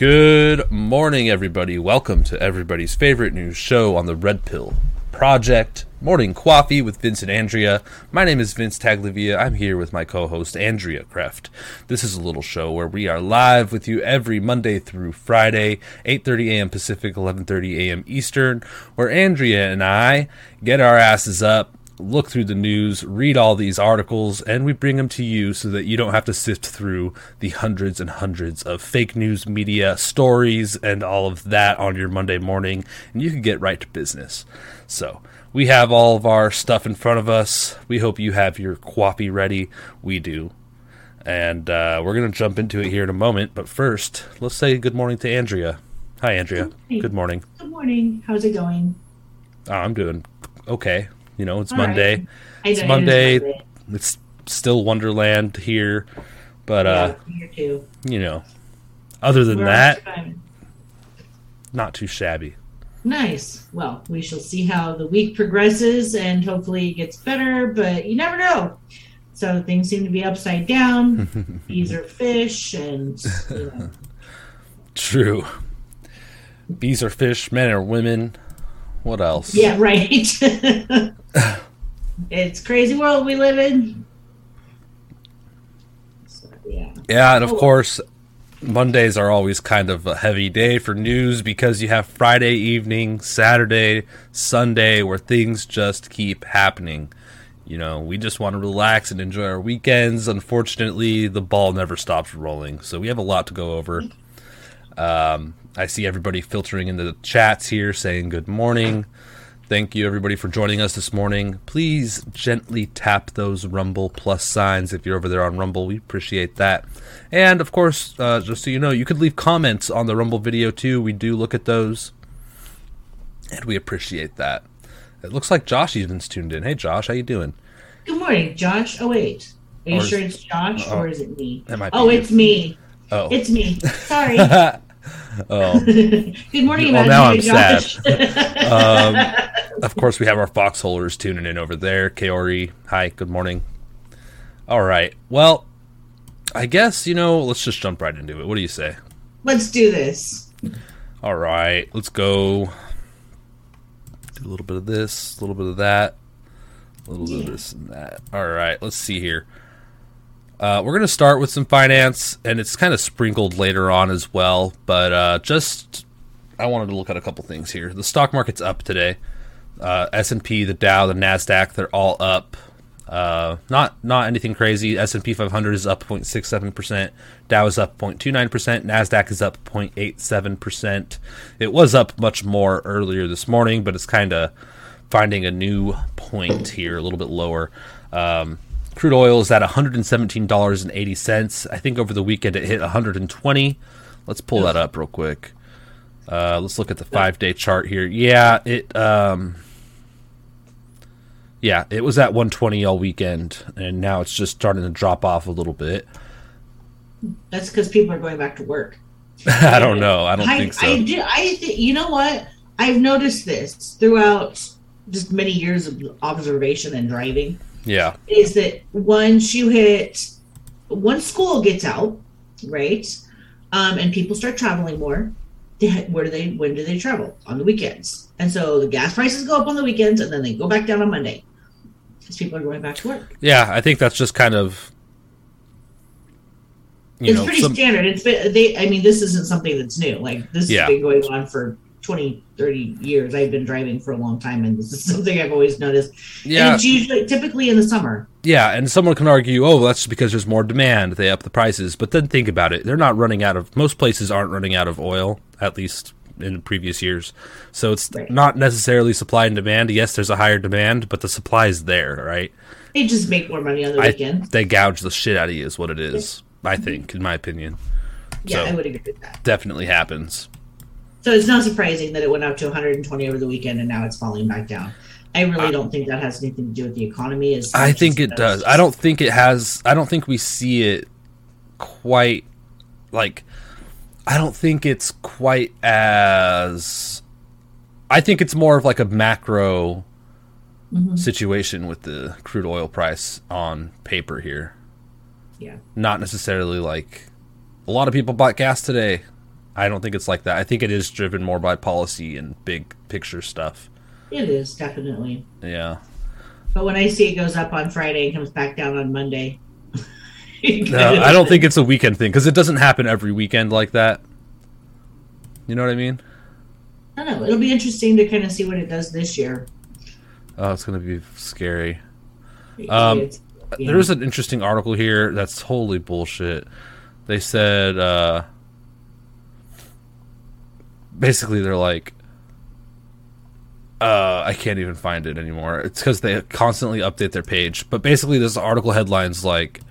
Good morning, everybody. Welcome to everybody's favorite news show on the Red Pill Project, Morning Coffee with Vince and Andrea. My name is Vince Taglivia. I'm here with my co-host Andrea Kreft. This is a little show where we are live with you every Monday through Friday, 8:30 a.m. Pacific, 11:30 a.m. Eastern, where Andrea and I get our asses up look through the news, read all these articles, and we bring them to you so that you don't have to sift through the hundreds and hundreds of fake news media stories and all of that on your Monday morning, and you can get right to business. So, we have all of our stuff in front of us. We hope you have your coffee ready. We do. And uh, we're going to jump into it here in a moment. But first, let's say good morning to Andrea. Hi, Andrea. Hey. Good morning. Good morning. How's it going? Oh, I'm doing okay. You know, it's All right. Monday. Know It's Monday. Monday. It's still Wonderland here, but uh, yeah, here too. you know, other than We're that, not too shabby. nice. Well, we shall see how the week progresses, and hopefully it gets better. But you never know. So things seem to be upside down. These are fish, and you know, True. Bees are fish, men are women. What else? yeah, right. it's crazy world we live in. So, yeah. Yeah, and of Oh. course, Mondays are always kind of a heavy day for news because you have Friday evening, Saturday, Sunday, where things just keep happening. You know, we just want to relax and enjoy our weekends. Unfortunately, the ball never stops rolling, so we have a lot to go over. Um, I see everybody filtering into the chats here saying good morning. Thank you, everybody, for joining us this morning. Please gently tap those Rumble plus signs if you're over there on Rumble. We appreciate that. And of course, uh, just so you know, you could leave comments on the Rumble video too. We do look at those, and we appreciate that. It looks like Josh even's tuned in. Hey, Josh, how you doing? Good morning, Josh. Oh wait, are you Or sure it's Josh oh, or is it me? be oh, you. it's me. Oh, It's me. Sorry. Oh. Good morning, Well, now I'm Josh. Um, of course, we have our foxholers tuning in over there. Kaori, hi, good morning. All right. Well, I guess, you know, let's just jump right into it. What do you say? Let's do this. All right, let's go. Do a little bit of this, a little bit of that, a little bit of this and that. All right, let's see here. Uh, we're going to start with some finance, and it's kind of sprinkled later on as well. But uh, just, I wanted to look at a couple things here. The stock market's up today. Uh, S and P, the Dow, the Nasdaq, they're all up. Uh, not not anything crazy. S and P 500 is up 0.67 percent. Dow is up 0.29 percent. Nasdaq is up 0.87 percent. It was up much more earlier this morning, but it's kind of finding a new point here, a little bit lower. Um, crude oil is at 117 dollars and 80 cents. I think over the weekend it hit 120. Let's pull that up real quick. Uh, let's look at the five day chart here. Yeah, it. Um, yeah, it was at 120 all weekend, and now it's just starting to drop off a little bit. That's because people are going back to work. I don't know. I don't I, think so. I, do, I th- you know what? I've noticed this throughout just many years of observation and driving. Yeah, Is that once you hit, once school gets out, right, um, and people start traveling more, where do they? When do they travel? On the weekends. And so the gas prices go up on the weekends, and then they go back down on Monday because people are going back to work. yeah. I think that's just kind of. You it's know, pretty some, standard. It's been, they. I mean, this isn't something that's new. Like this Yeah. has been going on for 20, 30 years. I've been driving for a long time, and this is something I've always noticed. And yeah, it's usually typically in the summer. yeah, and someone can argue, oh, that's just because there's more demand. They up the prices, but then think about it. They're not running out of. Most places aren't running out of oil, at least in previous years. So it's Right. not necessarily supply and demand. Yes, there's a higher demand, but the supply is there, right? They just make more money on the I, weekend. they gouge the shit out of you, is what it is. I think, in my opinion, yeah, so- I would agree with that. definitely happens. So it's not surprising that it went up to 120 over the weekend, and now it's falling back down. I really don't think that has anything to do with the economy. As I think it does. I don't think it has. I don't think we see it quite like. I don't think it's quite as. I think it's more of like a macro Mhm. situation with the crude oil price on paper here. Yeah. Not necessarily like a lot of people bought gas today. I don't think it's like that. I think it is driven more by policy and big picture stuff. It is definitely. Yeah. But when I see it goes up on Friday and comes back down on Monday, No, I don't think it's a weekend thing because it doesn't happen every weekend like that. You know what I mean? I don't know. It'll be interesting to kind of see what it does this year. Oh, it's gonna be scary. Um, yeah. There's an interesting article here that's totally bullshit. They said, uh, basically, they're like, uh, I can't even find it anymore. It's because they constantly update their page. But basically, this article headline's like,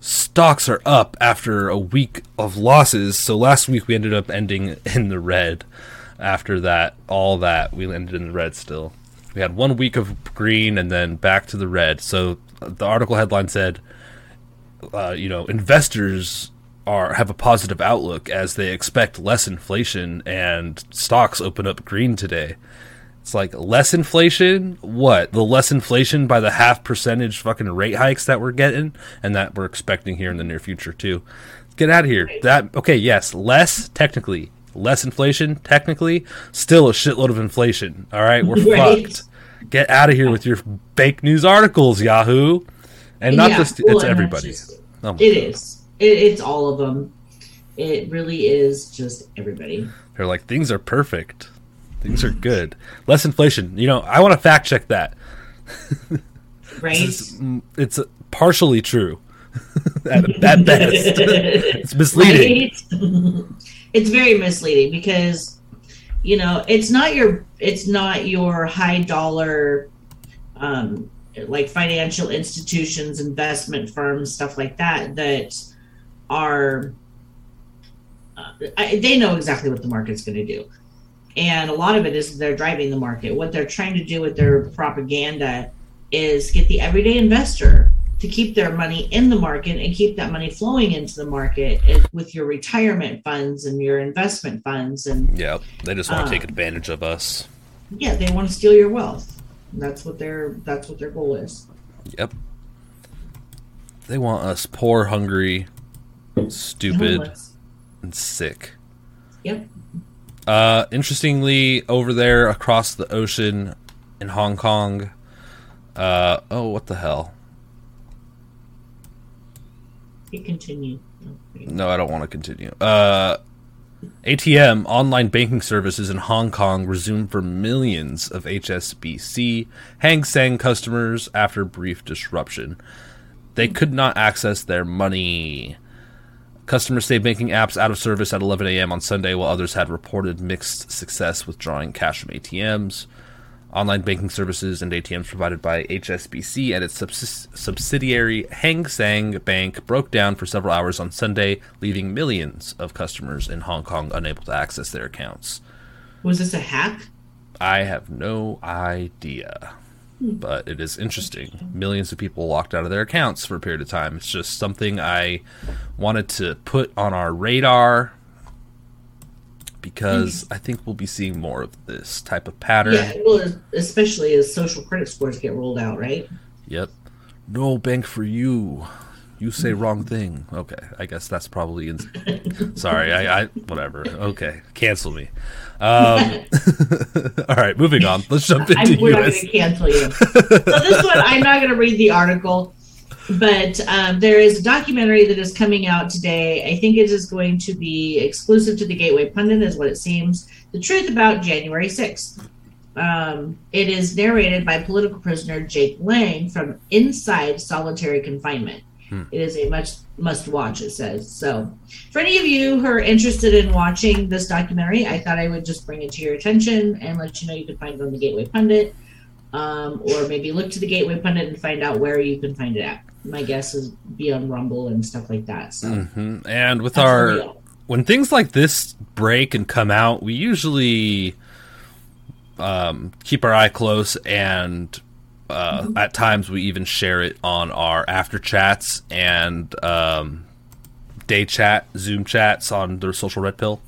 stocks are up after a week of losses. So last week we ended up ending in the red. After that, all that, we ended in the red still. We had one week of green and then back to the red. So the article headline said, uh, you know, investors are have a positive outlook as they expect less inflation and stocks open up green today. It's like less inflation. What the less inflation by the half percentage fucking rate hikes that we're getting and that we're expecting here in the near future too. Get out of here. That okay? Yes, less technically, less inflation technically, still a shitload of inflation. All right, we're Right. fucked. Get out of here with your fake news articles, Yahoo, and not Yeah, just well, it's everybody. just- Oh it God. is. It, it's all of them. It really is just everybody. They're like things are perfect, things are good, less inflation. You know, I want to fact check that. Right? It's, mm, it's partially true at, at best. it's misleading. Right? it's very misleading because you know it's not your it's not your high dollar um like financial institutions investment firms stuff like that that are uh, I, they know exactly what the market's going to do and a lot of it is they're driving the market what they're trying to do with their propaganda is get the everyday investor to keep their money in the market and keep that money flowing into the market with your retirement funds and your investment funds and Yeah, they just want to take advantage of us. yeah they want to steal your wealth that's what their that's what their goal is Yep. They want us poor, hungry, stupid, and sick. yep Uh, interestingly, over there across the ocean in Hong Kong, uh, oh, what the hell? you continue No, I don't want to continue. Uh, ATM online banking services in Hong Kong resumed for millions of HSBC Hang Seng customers after brief disruption. They could not access their money. Customers say banking apps out of service at 11 a.m. on Sunday, while others had reported mixed success withdrawing cash from ATMs. Online banking services and ATMs provided by HSBC and its subs- subsidiary Hang Seng Bank broke down for several hours on Sunday, leaving millions of customers in Hong Kong unable to access their accounts. Was this a hack? I have no idea. But it is interesting. Millions of people locked out of their accounts for a period of time. It's just something I wanted to put on our radar because hmm. I think we'll be seeing more of this type of pattern. Yeah, well, especially as social credit scores get rolled out, right? Yep. No bank for you. You say wrong thing. Okay, I guess that's probably. In- Sorry, I, I whatever. Okay, cancel me. Um, all right, moving on. Let's jump I'm, into we're not going to cancel you. so this one, I'm not going to read the article, but um, there is a documentary that is coming out today. I think it is going to be exclusive to the Gateway Pundit, is what it seems. The truth about January 6th. Um, it is narrated by political prisoner Jake Lang from inside solitary confinement. It is a much must watch, it says. So, for any of you who are interested in watching this documentary, I thought I would just bring it to your attention and let you know you can find it on the Gateway Pundit, um, or maybe look to the Gateway Pundit and find out where you can find it at. My guess is be on Rumble and stuff like that. So, Mhm. And with that's our when things like this break and come out, we usually um, keep our eye close, and uh, at times we even share it on our after chats and um, day chat, Zoom chats on the social red pill.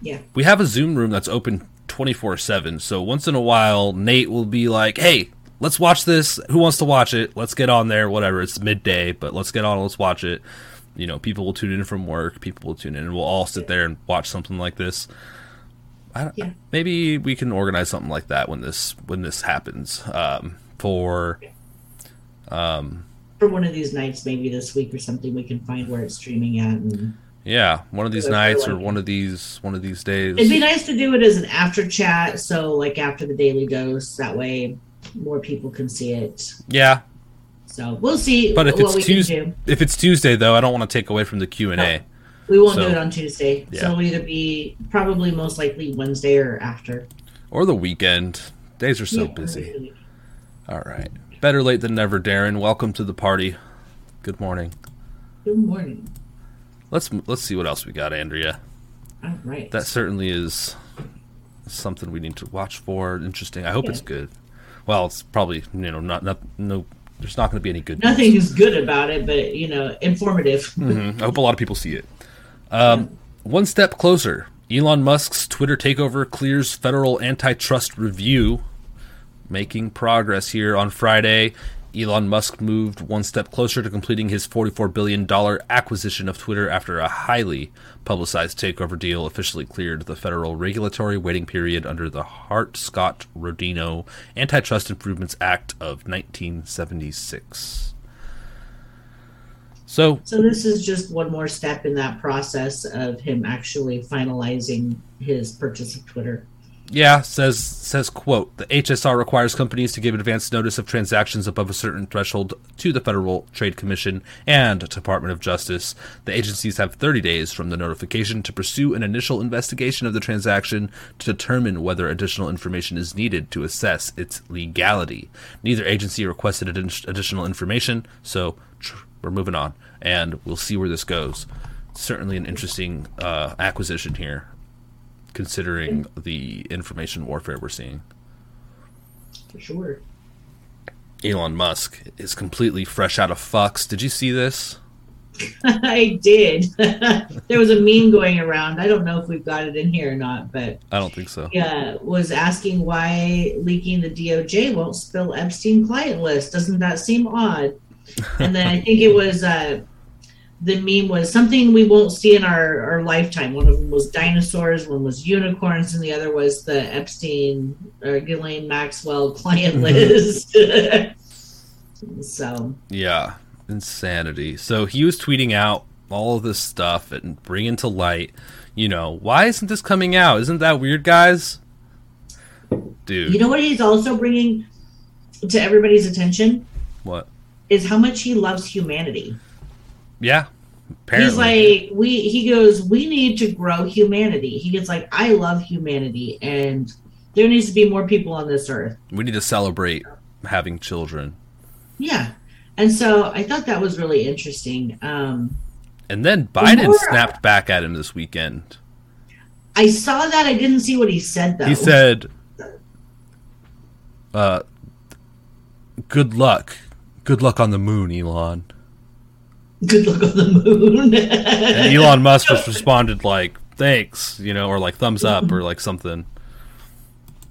yeah, We have a Zoom room that's open twenty four seven. So once in a while, Nate will be like, "Hey." Let's watch this. Who wants to watch it? Let's get on there. Whatever. It's midday, but let's get on. Let's watch it you know, people will tune in from work. People will tune in, and we'll all sit there and watch something like this. I don't, Yeah. Maybe we can organize something like that when this when this happens. Um, for um for one of these nights, maybe this week or something, we can find where it's streaming at. And yeah, one of these nights or one of these one of these days. it'd be nice to do it as an after chat. So, like after the daily dose, that way more people can see it. Yeah, So we'll see. but if it's Tuesday, if it's Tuesday though, I don't want to take away from the Q and A. We won't So- do it on Tuesday. Yeah. So it'll either be probably most likely Wednesday or after. or the weekend. Days are so Yeah, busy. All right, better late than never, Darren. Welcome to the party. Good morning. Good morning. Let's let's see what else we got, Andrea. All right. That certainly is something we need to watch for. Interesting. I hope it's good. Well, it's probably you know not not no. There's not going to be any good. Nothing is good about it, but you know, informative. Mhm. I hope a lot of people see it. Um, one step closer. Elon Musk's Twitter takeover clears federal antitrust review. Making progress here on Friday. Elon Musk moved one step closer to completing his $44 billion acquisition of Twitter after a highly publicized takeover deal officially cleared the federal regulatory waiting period under the Hart Scott Rodino Antitrust Improvements Act of 1976. So, So this is just one more step in that process of him actually finalizing his purchase of Twitter. Yeah, says says quote the HSR requires companies to give advance notice of transactions above a certain threshold to the Federal Trade Commission and Department of Justice. The agencies have 30 days from the notification to pursue an initial investigation of the transaction to determine whether additional information is needed to assess its legality. Neither agency requested addi- additional information, so we're moving on, and we'll see where this goes. Certainly an interesting uh, acquisition here considering the information warfare we're seeing. For sure. Elon Musk is completely fresh out of fucks. Did you see this? I did. there was a meme going around. I don't know if we've got it in here or not, but I don't think so. yeah, was asking why leaking the DOJ won't spill Epstein client list. Doesn't that seem odd? And then I think it was uh, the meme was something we won't see in our, our lifetime. One of them was dinosaurs, one was unicorns, and the other was the Epstein or Ghislaine Maxwell client mm-hmm. list. so Yeah, insanity. So he was tweeting out all of this stuff and bringing to light, You know, why isn't this coming out? Isn't that weird, guys? Dude, You know what he's also bringing to everybody's attention what? is how much he loves humanity. Yeah, apparently. He's like, we. He goes, we need to grow humanity. He gets like, I love humanity, and there needs to be more people on this earth. we need to celebrate having children. Yeah, and so I thought that was really interesting. Um, And then Biden more- snapped back at him this weekend. I saw that. I didn't see what he said though. He said, uh, good luck. Good luck on the moon, Elon. "Good luck on the moon." And Elon Musk just responded like, thanks, you know, or like thumbs up or like something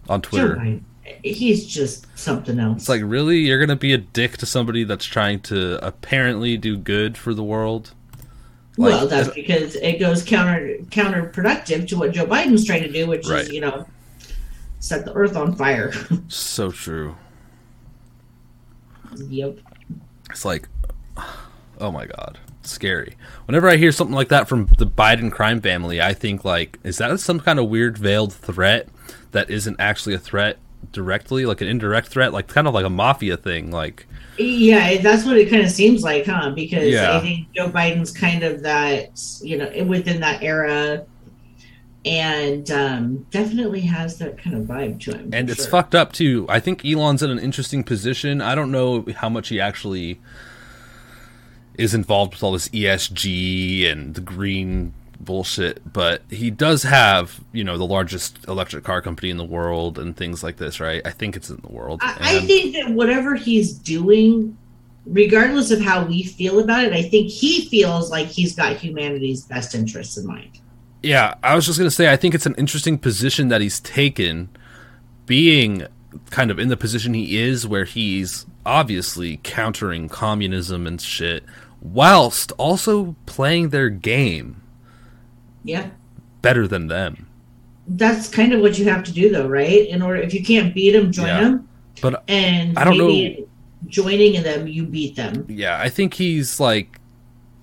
on Twitter. He's just something else. It's like, really? You're going to be a dick to somebody that's trying to apparently do good for the world? Like, well, that's because it goes counter counterproductive to what Joe Biden's trying to do, which Right. is you know set the earth on fire. so true. yep. It's like, oh my god, scary. Whenever I hear something like that from the Biden crime family, I think like, is that some kind of weird veiled threat that isn't actually a threat directly, like an indirect threat, like kind of like a mafia thing, like Yeah, that's what it kind of seems like, huh? Because Yeah. I think Joe Biden's kind of that, you know, within that era, and um, definitely has that kind of vibe to him. and it's sure. fucked up too. I think Elon's in an interesting position. I don't know how much he actually is involved with all this ESG and the green bullshit, but he does have, you know, the largest electric car company in the world and things like this, right? I think it's in the world. I, I think that whatever he's doing, regardless of how we feel about it, I think he feels like he's got humanity's best interests in mind. Yeah, I was just going to say, I think it's an interesting position that he's taken, being kind of in the position he is, where he's obviously countering communism and shit, whilst also playing their game Yeah. better than them. That's kind of what you have to do, though, right? In order, if you can't beat them, join Yeah. them. But And I don't maybe joining them, you beat them. yeah, I think he's like,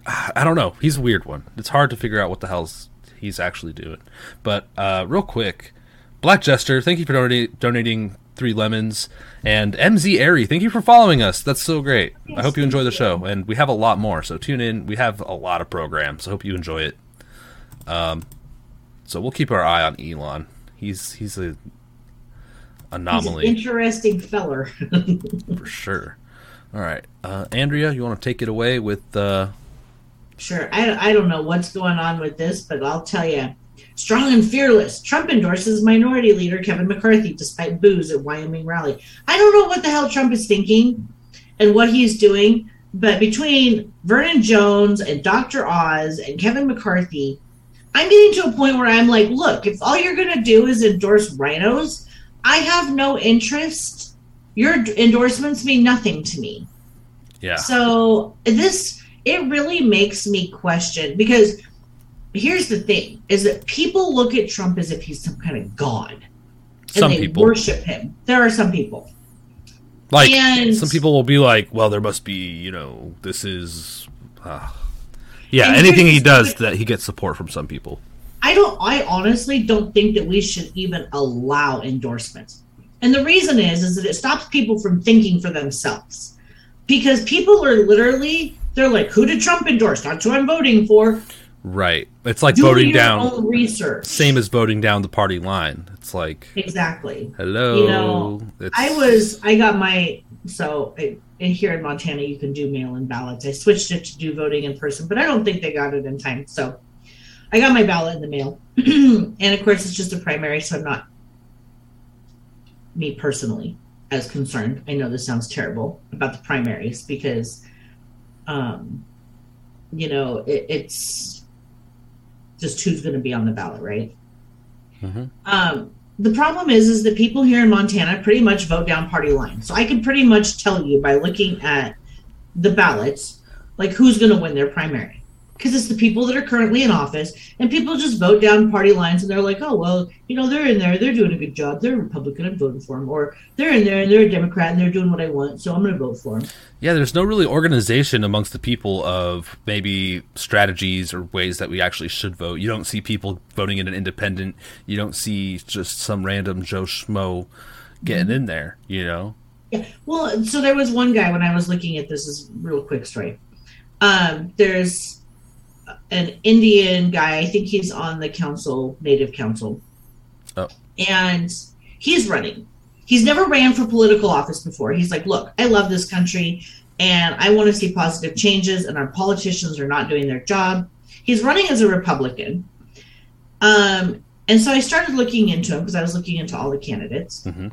I don't know. He's a weird one. It's hard to figure out what the hell's he's actually doing. But uh, real quick, Black Jester, thank you for donati- donating three lemons, and MZ Airy, thank you for following us. That's so great. I hope you enjoy the show, and we have a lot more. So tune in. We have a lot of programs. I hope you enjoy it. Um, so we'll keep our eye on Elon. He's he's a He's an anomaly interesting feller. for sure. All right, uh, Andrea, you want to take it away with uh, Sure. I, I don't know what's going on with this, but I'll tell you. Strong and fearless. Trump endorses Minority Leader Kevin McCarthy despite boos at Wyoming rally. I don't know what the hell Trump is thinking and what he's doing, but between Vernon Jones and Dr. Oz and Kevin McCarthy, I'm getting to a point where I'm like, look, if all you're going to do is endorse RINOs, I have no interest. Your endorsements mean nothing to me. yeah. So this it really makes me question because here's the thing is that people look at Trump as if he's some kind of god. And Some they people. worship him. There are some people. Like And- some people will be like, "Well, there must be, you know, this is." Uh, yeah, anything he does that he gets support from some people. I don't I honestly don't think that we should even allow endorsements. And the reason is is that it stops people from thinking for themselves. Because people are literally they're like, who did Trump endorse? That's who I'm voting for. Right. It's like Do voting down. own research. Same as voting down the party line. It's like, Exactly. hello. You know, it's, I was I got my so I, in here in Montana you can do mail-in ballots. I switched it to do voting in person, but I don't think they got it in time. So I got my ballot in the mail, and of course it's just a primary, so I'm not me personally as concerned. I know this sounds terrible about the primaries because, um, you know, it, it's just who's going to be on the ballot, right? Mhm. Um, the problem is, is that people here in Montana pretty much vote down party lines. So I can pretty much tell you by looking at the ballots, like who's going to win their primary. Because it's the people that are currently in office, and people just vote down party lines, and they're like, oh well, you know, they're in there, they're doing a good job, they're Republican, I'm voting for them, or they're in there and they're a Democrat and they're doing what I want, so I'm going to vote for them. Yeah, there's no really organization amongst the people of maybe strategies or ways that we actually should vote. You don't see people voting in an independent. You don't see just some random Joe Schmo getting in there. You know. Yeah. Well, so there was one guy when I was looking at this. Is real quick story. Um, there's an Indian guy. I think he's on the council, Native Council. Oh. And he's running. He's never ran for political office before. He's like, look, I love this country and I want to see positive changes, and our politicians are not doing their job. He's running as a Republican. Um, and so I started looking into him because I was looking into all the candidates. Mhm.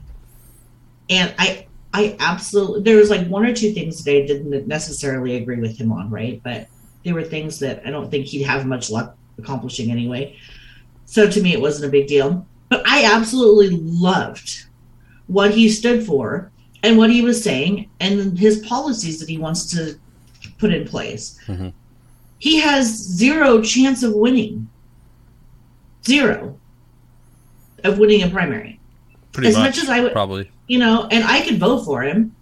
And I I absolutely there was like one or two things that I didn't necessarily agree with him on, right? But there were things that I don't think he'd have much luck accomplishing anyway. So to me, it wasn't a big deal. But I absolutely loved what he stood for and what he was saying and his policies that he wants to put in place. Mhm. He has zero chance of winning. Zero of winning a primary. Pretty As much, much as I would- probably. You know, and I could vote for him.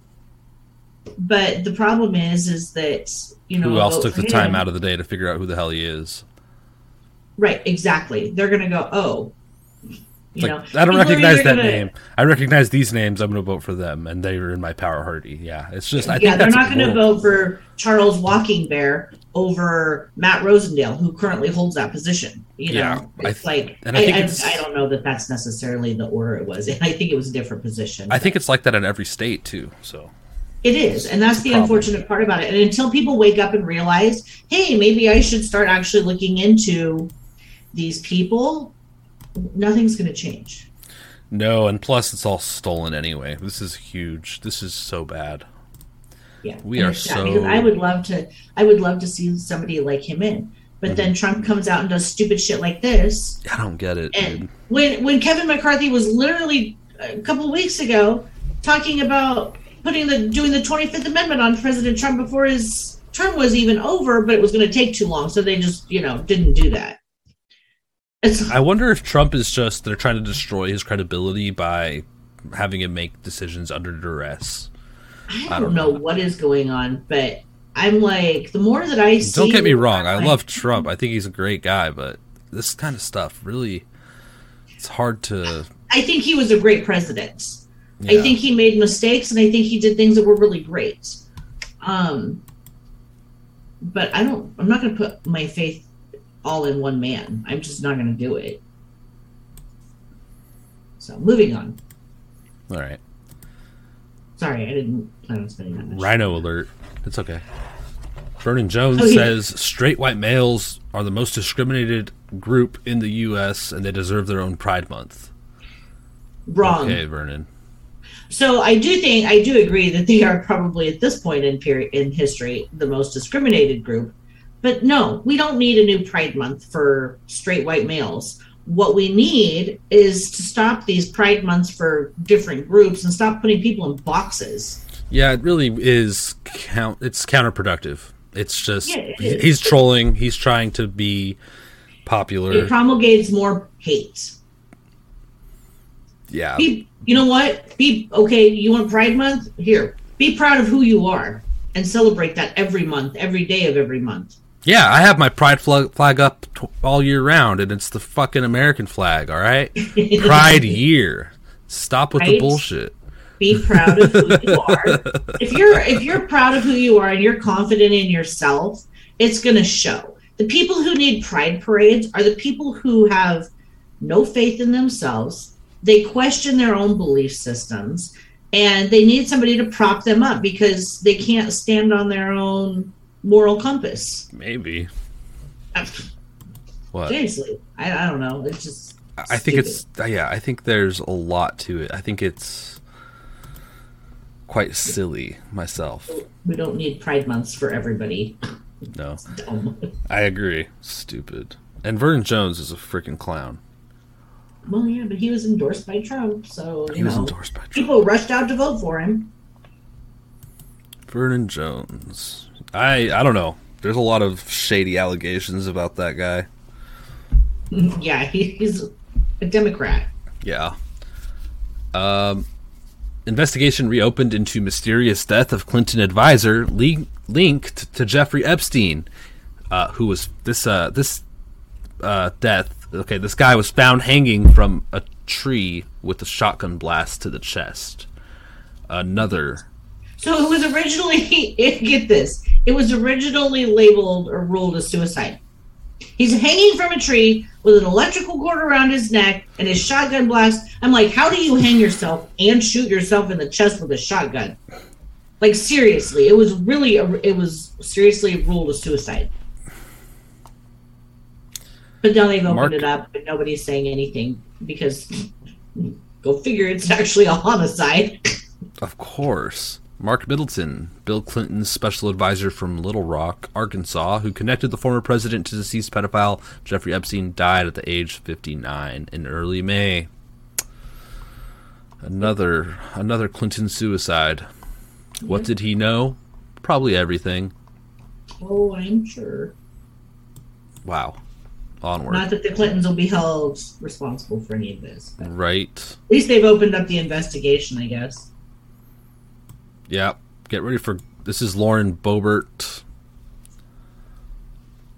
But the problem is is that, you know, Who else took the time out of the day to figure out who the hell he is? Right, exactly. They're gonna go, oh, you know, like, I don't recognize that gonna- name. I recognize these names. I'm going to vote for them, and they are in my power party. Yeah, it's just. I yeah, think they're not going to vote for Charles Walking Bear over Matt Rosendale, who currently holds that position. You know, Yeah, I it's th- like and I, I think I, it's- I don't know that that's necessarily the order it was. I think it was a different position. I think it's like that in every state too. So It is, and that's the problem. unfortunate part about it. And until people wake up and realize, hey, maybe I should start actually looking into these people, nothing's going to change. no, and plus it's all stolen anyway. This is huge. This is so bad. Yeah, We and are so- Because I would love to. I would love to see somebody like him in, but Mm-hmm. then Trump comes out and does stupid shit like this. I don't get it, And dude. when when Kevin McCarthy was literally a couple weeks ago talking about putting the doing the Twenty Fifth Amendment on President Trump before his term was even over, but it was going to take too long, so they just you know didn't do that. It's I wonder if Trump is just they're trying to destroy his credibility by having him make decisions under duress. I I don't don't know know. what is going on, but I'm like the more that I see. Don't get me wrong, I love Trump. I think he's a great guy, but this kind of stuff really it's hard to I think he was a great president. Yeah. I think he made mistakes, and I think he did things that were really great. Um, but I don't. I'm not going to put my faith all in one man. I'm just not going to do it. So moving on. All right. Sorry, I didn't plan on spending that much. Rhino alert. It's okay. Vernon Jones Oh, yeah. says straight white males are the most discriminated group in the U.S. and they deserve their own Pride Month. Wrong. Okay, Vernon. So I do think I do agree that they are probably at this point in period in history the most discriminated group. But no, we don't need a new Pride Month for straight white males. What we need is to stop these Pride Months for different groups and stop putting people in boxes. Yeah, it really is. Count. It's counterproductive. It's just Yeah, it he's trolling. He's trying to be popular. It promulgates more hate. Yeah, Be, you know what? Be okay. You want Pride Month? Here, be proud of who you are and celebrate that every month, every day of every month. yeah. I have my pride flag, flag up t- all year round, and it's the fucking American flag. All right, Pride year. Stop with the bullshit. be proud of who you are. If you're if you're proud of who you are and you're confident in yourself, it's going to show. The people who need pride parades are the people who have no faith in themselves. They question their own belief systems and they need somebody to prop them up because they can't stand on their own moral compass. Maybe. What? Seriously, I, I don't know. It's just I think it's yeah. I think there's a lot to it. I think it's quite silly myself. we don't need pride months for everybody. No, I agree. Stupid. And Vernon Jones is a freaking clown. Well, yeah, but he was endorsed by Trump, so you He was know, endorsed by Trump. people rushed out to vote for him. Vernon Jones. I I don't know. There's a lot of shady allegations about that guy. yeah, he- he's a Democrat. Yeah. Um, investigation reopened into mysterious death of Clinton advisor li- linked to Jeffrey Epstein, uh, who was this uh, this uh, death. Okay, this guy was found hanging from a tree with a shotgun blast to the chest. Another. So it was originally get this. It was originally labeled or ruled a suicide. He's hanging from a tree with an electrical cord around his neck and his shotgun blast. I'm like, how do you hang yourself and shoot yourself in the chest with a shotgun? Like seriously, it was really a, it was seriously ruled a suicide. But now they've opened Mark- it up, but nobody's saying anything because go figure, it's actually a homicide. Of course. Mark Middleton, Bill Clinton's special advisor from Little Rock, Arkansas, who connected the former president to deceased pedophile Jeffrey Epstein, died at the age of 59 in early May. Another another Clinton suicide. What did he know? Probably everything. Oh, I'm sure. Wow. Onward. Not that the Clintons will be held responsible for any of this. But at least they've opened up the investigation, I guess. Yeah. Get ready for this is Lauren Boebert.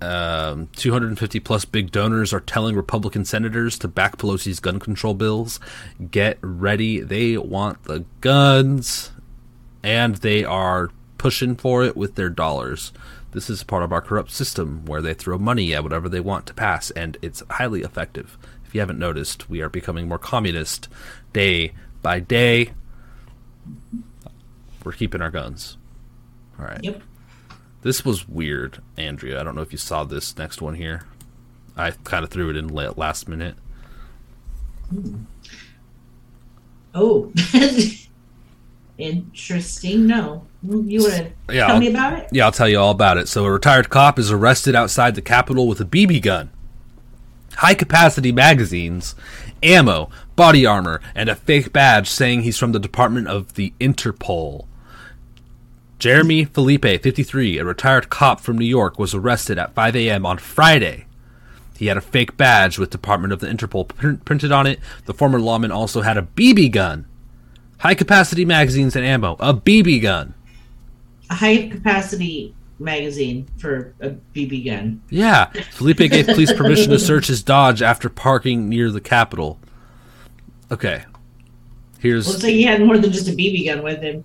Um, 250 plus big donors are telling Republican senators to back Pelosi's gun control bills. Get ready. They want the guns and they are pushing for it with their dollars. This is part of our corrupt system where they throw money at whatever they want to pass, and it's highly effective. If you haven't noticed, we are becoming more communist day by day. We're keeping our guns. All right. Yep. This was weird, Andrea. I don't know if you saw this next one here. I kind of threw it in last minute. Oh, interesting. No, you want to Yeah, tell I'll- me about it? Yeah, I'll tell you all about it. So, a retired cop is arrested outside the Capitol with a BB gun, high capacity magazines, ammo, body armor, and a fake badge saying he's from the Department of the Interpol. Jeremy Felipe, 53, a retired cop from New York, was arrested at 5 a.m. on Friday. He had a fake badge with Department of the Interpol pr- printed on it. The former lawman also had a BB gun, high capacity magazines and ammo, a BB gun. A high capacity magazine for a BB gun. Yeah, Felipe gave police permission to search his Dodge after parking near the Capitol. Okay, here's Looks like he had more than just a BB gun with him.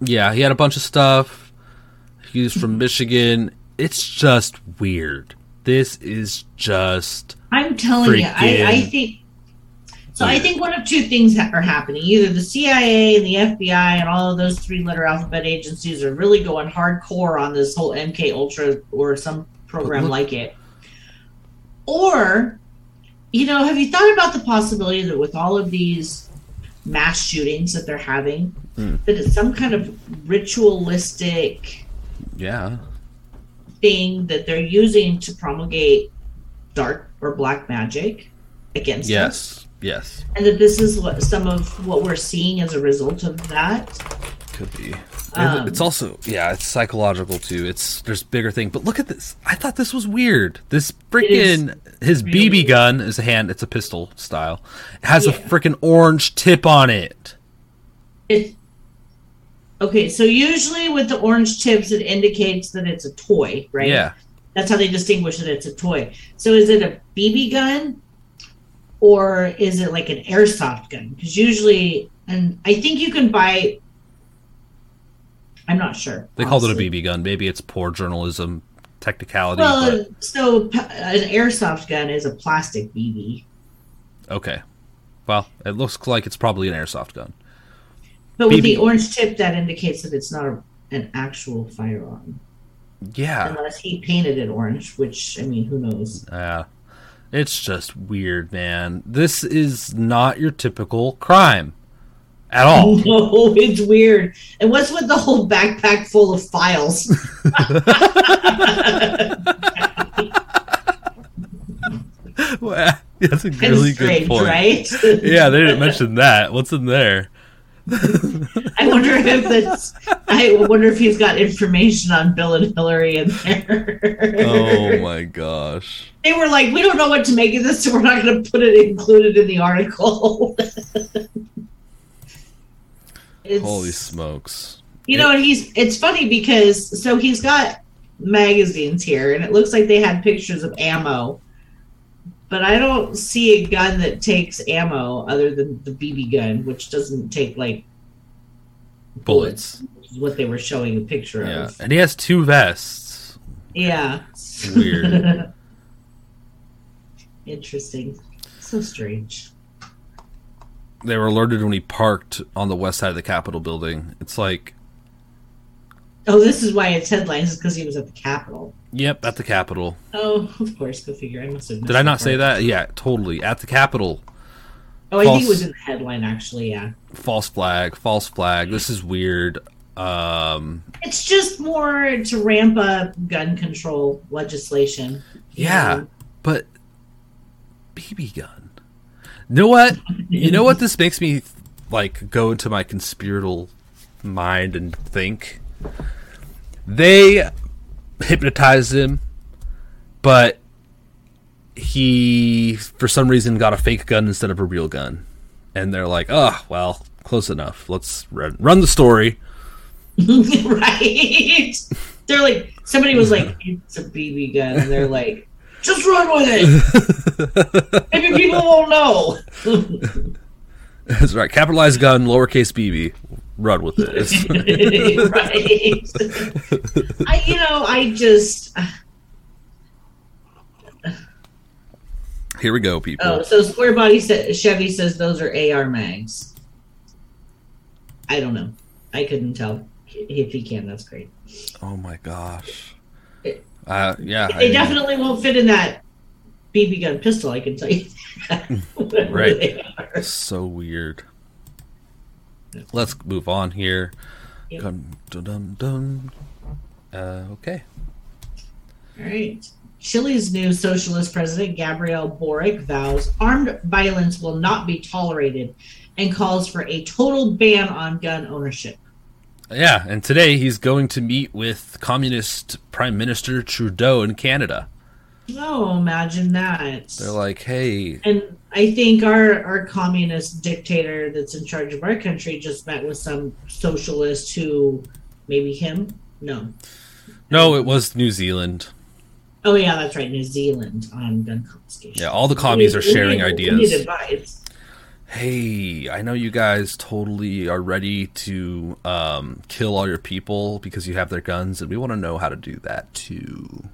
yeah, he had a bunch of stuff. He's from Michigan. It's just weird. This is just I'm telling you, I, I think. So I think one of two things are happening. Either the CIA and the FBI and all of those three-letter alphabet agencies are really going hardcore on this whole MK Ultra or some program look- like it, or, you know, have you thought about the possibility that with all of these mass shootings that they're having, Hmm. that it's some kind of ritualistic yeah. thing that they're using to promulgate dark or black magic against us? Yes. And that this is what some of what we're seeing as a result of that. Could be. Um, it's also yeah, it's psychological too. It's there's bigger thing. But look at this. I thought this was weird. This freaking his really BB gun is a hand. It's a pistol style. It has a freaking orange tip on it. It okay, so usually with the orange tips, it indicates that it's a toy, right? Yeah. that's how they distinguish that it's a toy. So is it a BB gun, or is it like an airsoft gun? Because usually, and I think you can buy. I'm not sure. They called it a. BB gun. Maybe it's poor journalism technicality. Well, so an airsoft gun is a plastic BB. okay. Well, it looks like it's probably an airsoft gun. But with the orange tip, that indicates that it's not a, an actual firearm, Yeah. unless he painted it orange. Which I mean, who knows? Yeah. It's just weird, man. This is not your typical crime at all. No, it's weird. And what's with the whole backpack full of files? Well, That's a really strange, good point. right? Yeah, they didn't mention that. What's in there? I wonder if that's. I wonder if he's got information on Bill and Hillary in there. oh my gosh. They were like, we don't know what to make of this, so we're not going to put it included in the article. Holy smokes. You know, and he's it's funny because so he's got magazines here and it looks like they had pictures of ammo. But I don't see a gun that takes ammo other than the BB gun, which doesn't take like Bullets. which is what they were showing a picture Yeah. of. And he has two vests. Yeah. Weird. Interesting. So strange. They were alerted when he parked on the west side of the Capitol building. It's like, Oh, this is why it's headlines, is because he was at the Capitol. yep, at the Capitol. Oh, of course, go figure. I must have Did I not say that? Yeah, totally. At the Capitol. Oh, I think it was in the headline actually, yeah. False flag, false flag. This is weird. Um, It's just more to ramp up gun control legislation. Yeah. know? but BB gun. You know what? You know what this makes me like go into my conspiratorial mind and think? They hypnotized him, but he for some reason got a fake gun instead of a real gun. And they're like, "Oh, well, close enough. Let's run, run the story." right? They're like, somebody was like, it's a BB gun. And they're like, just run with it. Maybe people won't know. That's right. Capitalized gun, lowercase BB. Run with it. Right. I, you know, I just. Here we go, people. Oh, so Square Body sa- Chevy says those are AR mags. I don't know. I couldn't tell. If he can, that's great. Oh my gosh. It- Uh, yeah. I They mean, definitely won't fit in that BB gun pistol. I can tell you. Whatever Right. So weird. Let's move on here. Yep. Dun, dun, dun. Uh, okay. All right. Chile's new socialist president, Gabriel Boric, vows armed violence will not be tolerated and calls for a total ban on gun ownership. Yeah, and today he's going to meet with Communist Prime Minister Trudeau in Canada. Oh, imagine that. They're like, hey, and I think our, our communist dictator that's in charge of our country just met with some socialist who, maybe him? No. no, it was New Zealand. Oh, yeah, that's right. New Zealand on gun confiscation. Yeah, all the commies are We need- sharing we need- we ideas. need advice. hey, I know you guys totally are ready to um, kill all your people because you have their guns, and we want to know how to do that too.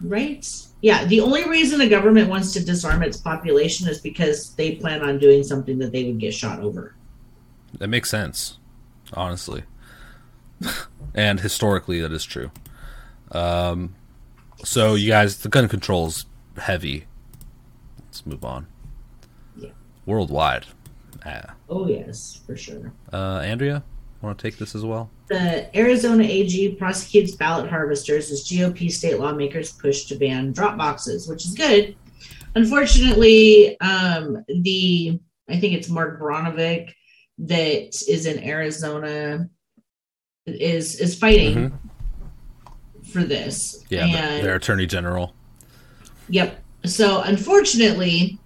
Right? Yeah, the only reason a government wants to disarm its population is because they plan on doing something that they would get shot over. That makes sense, honestly. and historically, that is true. Um, so, you guys, the gun control's heavy. Let's move on. Yeah. Worldwide. Ah. Oh, yes, for sure. Uh, Andrea, want to take this as well? The Arizona AG prosecutes ballot harvesters as GOP state lawmakers push to ban drop boxes, which is good. Unfortunately, um, the I think it's Mark Brnovich that is in Arizona is is fighting for this. Yeah, and their attorney general. Yep. So unfortunately,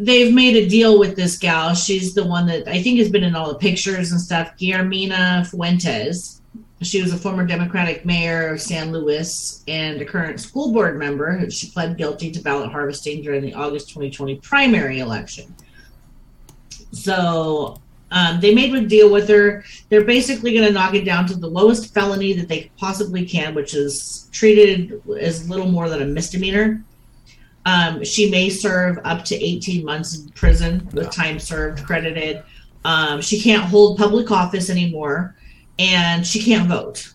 they've made a deal with this gal. She's the one that I think has been in all the pictures and stuff. Guillermina Fuentes. She was a former Democratic mayor of San Luis and a current school board member. She pled guilty to ballot harvesting during the August 2020 primary election. So um, they made a deal with her. They're basically going to knock it down to the lowest felony that they possibly can, which is treated as little more than a misdemeanor. Um, she may serve up to 18 months in prison with time served credited. Um, she can't hold public office anymore, and she can't vote.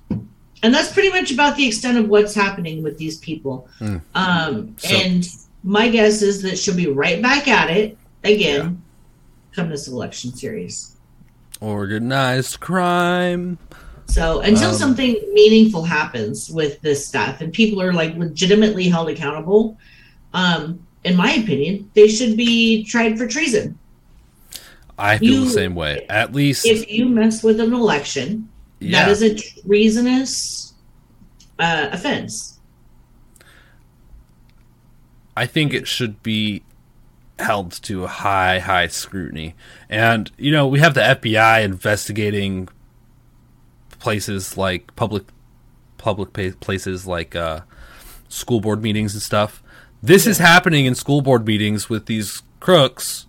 And that's pretty much about the extent of what's happening with these people. Hmm. Um, So- and my guess is that she'll be right back at it again come this election series. Organized crime. So until Um, something meaningful happens with this stuff and people are like legitimately held accountable, um, in my opinion, they should be tried for treason. I feel You- the same way. At least, If you mess with an election, yeah. that is a treasonous uh, offense. I think it should be held to a high, high scrutiny. And, you know, we have the FBI investigating places like public public places like uh, school board meetings and stuff. This is happening in school board meetings with these crooks,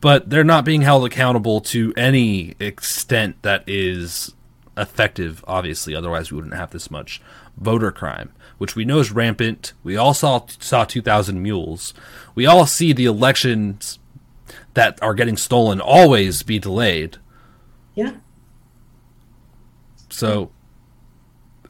but they're not being held accountable to any extent that is effective, obviously. Otherwise, we wouldn't have this much voter crime, which we know is rampant. We all saw saw 2,000 mules. We all see the elections that are getting stolen always be delayed. Yeah. So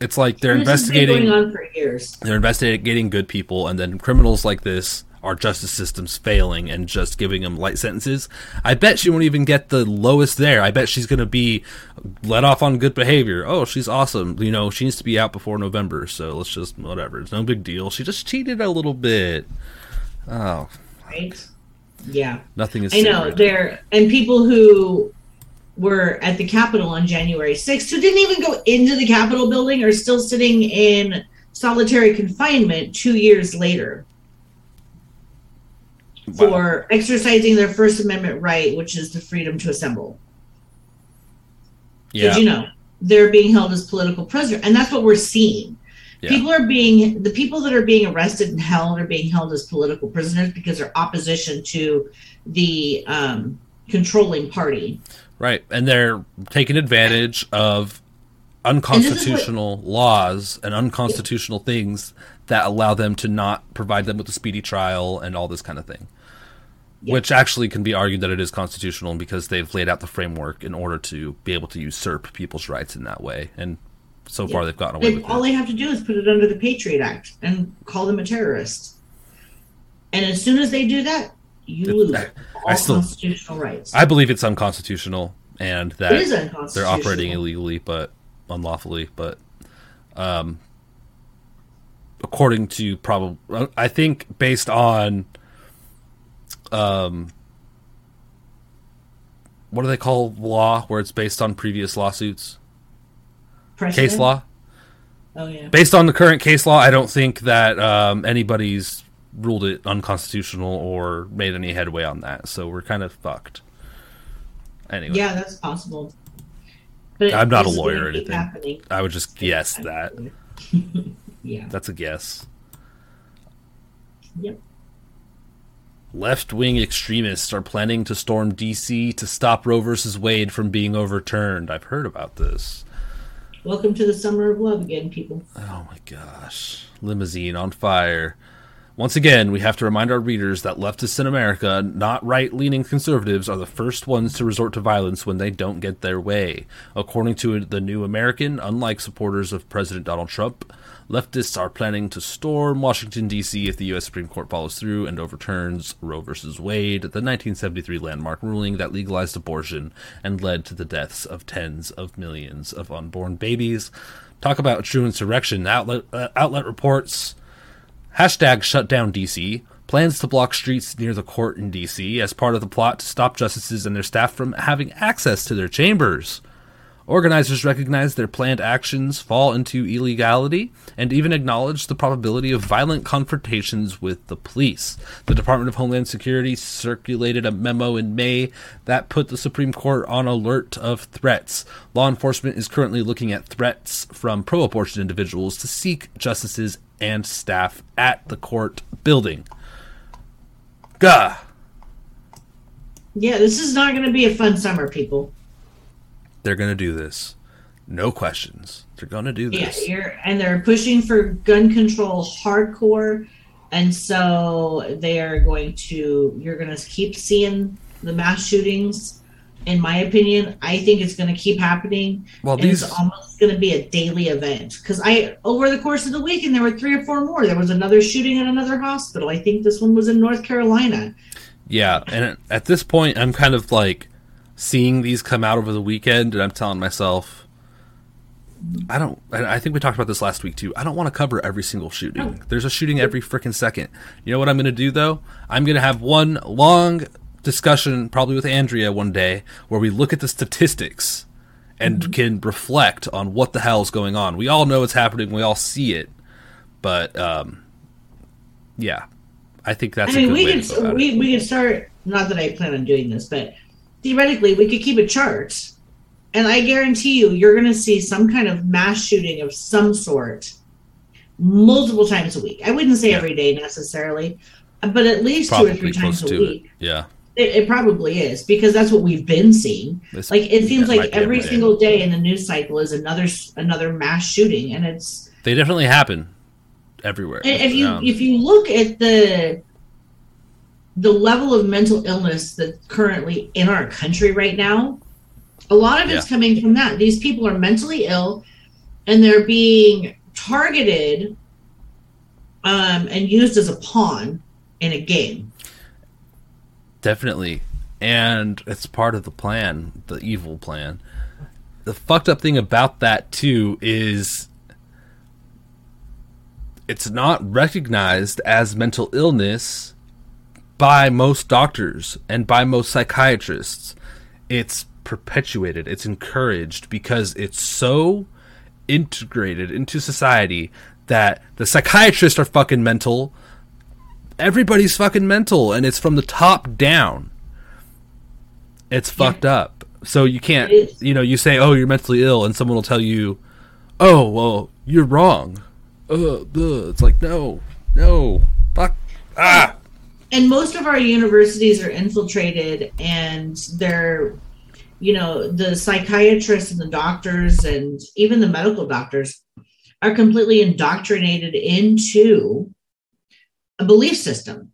it's like they're investigating going on for years. they're investigating good people and then criminals like this our justice system's failing and just giving them light sentences. I bet she won't even get the lowest there. I bet she's going to be let off on good behavior. Oh she's awesome. You know she needs to be out before november so let's just whatever. It's no big deal. She just cheated a little bit. Oh. Right? Yeah. nothing is I know. there and people who were at the Capitol on January 6th who didn't even go into the Capitol building are still sitting in solitary confinement two years later Wow. for exercising their First Amendment right, which is the freedom to assemble. yeah Did you know they're being held as political prisoners, and that's what we're seeing. Yeah. People are being the people that are being arrested and held are being held as political prisoners because they're opposition to the um, controlling party. Right, and they're taking advantage of unconstitutional laws and unconstitutional things that allow them to not provide them with a speedy trial and all this kind of thing. Yeah. Which actually can be argued that it is constitutional because they've laid out the framework in order to be able to usurp people's rights in that way. And so far, they've gotten away with all it. they have to do is put it under the Patriot Act and call them a terrorist. And as soon as they do that, you I- all I still- constitutional rights. I believe it's unconstitutional and that it is they're operating illegally but unlawfully but um according to probably i think based on um what do they call law where it's based on previous lawsuits Precedent? case law Oh yeah. based on the current case law i don't think that um anybody's ruled it unconstitutional or made any headway on that so we're kind of fucked anyway Yeah, that's possible. But I'm not a lawyer or anything. Happening. i would just guess that Yeah. That's a guess. Yep. Left wing extremists are planning to storm DC to stop Roe versus Wade from being overturned. I've heard about this. Welcome to the summer of love again, people. Oh my gosh. Limousine on fire. Once again, we have to remind our readers that leftists in America, not right leaning conservatives, are the first ones to resort to violence when they don't get their way. According to the New American, unlike supporters of President Donald Trump, leftists are planning to storm Washington, D.C. if the U.S. Supreme Court follows through and overturns Roe v. Wade, the 1973 landmark ruling that legalized abortion and led to the deaths of tens of millions of unborn babies. Talk about true insurrection. Outlet, uh, outlet reports Hashtag shut down DC plans to block streets near the court in DC as part of the plot to stop justices and their staff from having access to their chambers. Organizers recognize their planned actions fall into illegality and even acknowledge the probability of violent confrontations with the police. The Department of Homeland Security circulated a memo in May that put the Supreme Court on alert of threats. Law enforcement is currently looking at threats from pro abortion individuals to seek justices and staff at the court building. Gah! Yeah, this is not going to be a fun summer, people. They're going to do this. No questions. They're going to do Yeah, this. you're, and they're pushing for gun control hardcore, and so they are going to. You're going to keep seeing the mass shootings. In my opinion, I think it's going to keep happening. Well, these it's almost going to be a daily event because I over the course of the weekend there were three or four more. There was another shooting at another hospital. I think this one was in North Carolina. Yeah, and at this point, I'm kind of like seeing these come out over the weekend, and I'm telling myself, I don't. I think we talked about this last week too. I don't want to cover every single shooting. There's a shooting every freaking second. You know what I'm going to do though? I'm going to have one long discussion probably with Andrea one day where we look at the statistics and Mm-hmm. can reflect on what the hell is going on. We all know it's happening. We all see it, but um, yeah, I think that's I mean, a good we way could to go about it. we, we could start. Not that I plan on doing this, but theoretically, we could keep a chart, and I guarantee you, you're going to see some kind of mass shooting of some sort multiple times a week. I wouldn't say Yeah. every day necessarily, but at least Probably two or three times a week. it. Yeah, It, it probably is because that's what we've been seeing. This- Like it seems like every single day in the news cycle is another another mass shooting, and it's they definitely happen everywhere. If you Um, if you look at the the level of mental illness that's currently in our country right now, a lot of it's Yeah. coming from that. These people are mentally ill and they're being targeted um, and used as a pawn in a game. Definitely. And it's part of the plan, the evil plan. The fucked up thing about that, too, is it's not recognized as mental illness by most doctors and by most psychiatrists. It's perpetuated, it's encouraged because it's so integrated into society that the psychiatrists are fucking mental, everybody's fucking mental and it's from the top down. It's fucked up. So you can't you know you say oh you're mentally ill and someone will tell you oh well you're wrong. Uh, uh, it's like no no fuck ah and most of our universities are infiltrated and they're you know the psychiatrists and the doctors and even the medical doctors are completely indoctrinated into a belief system.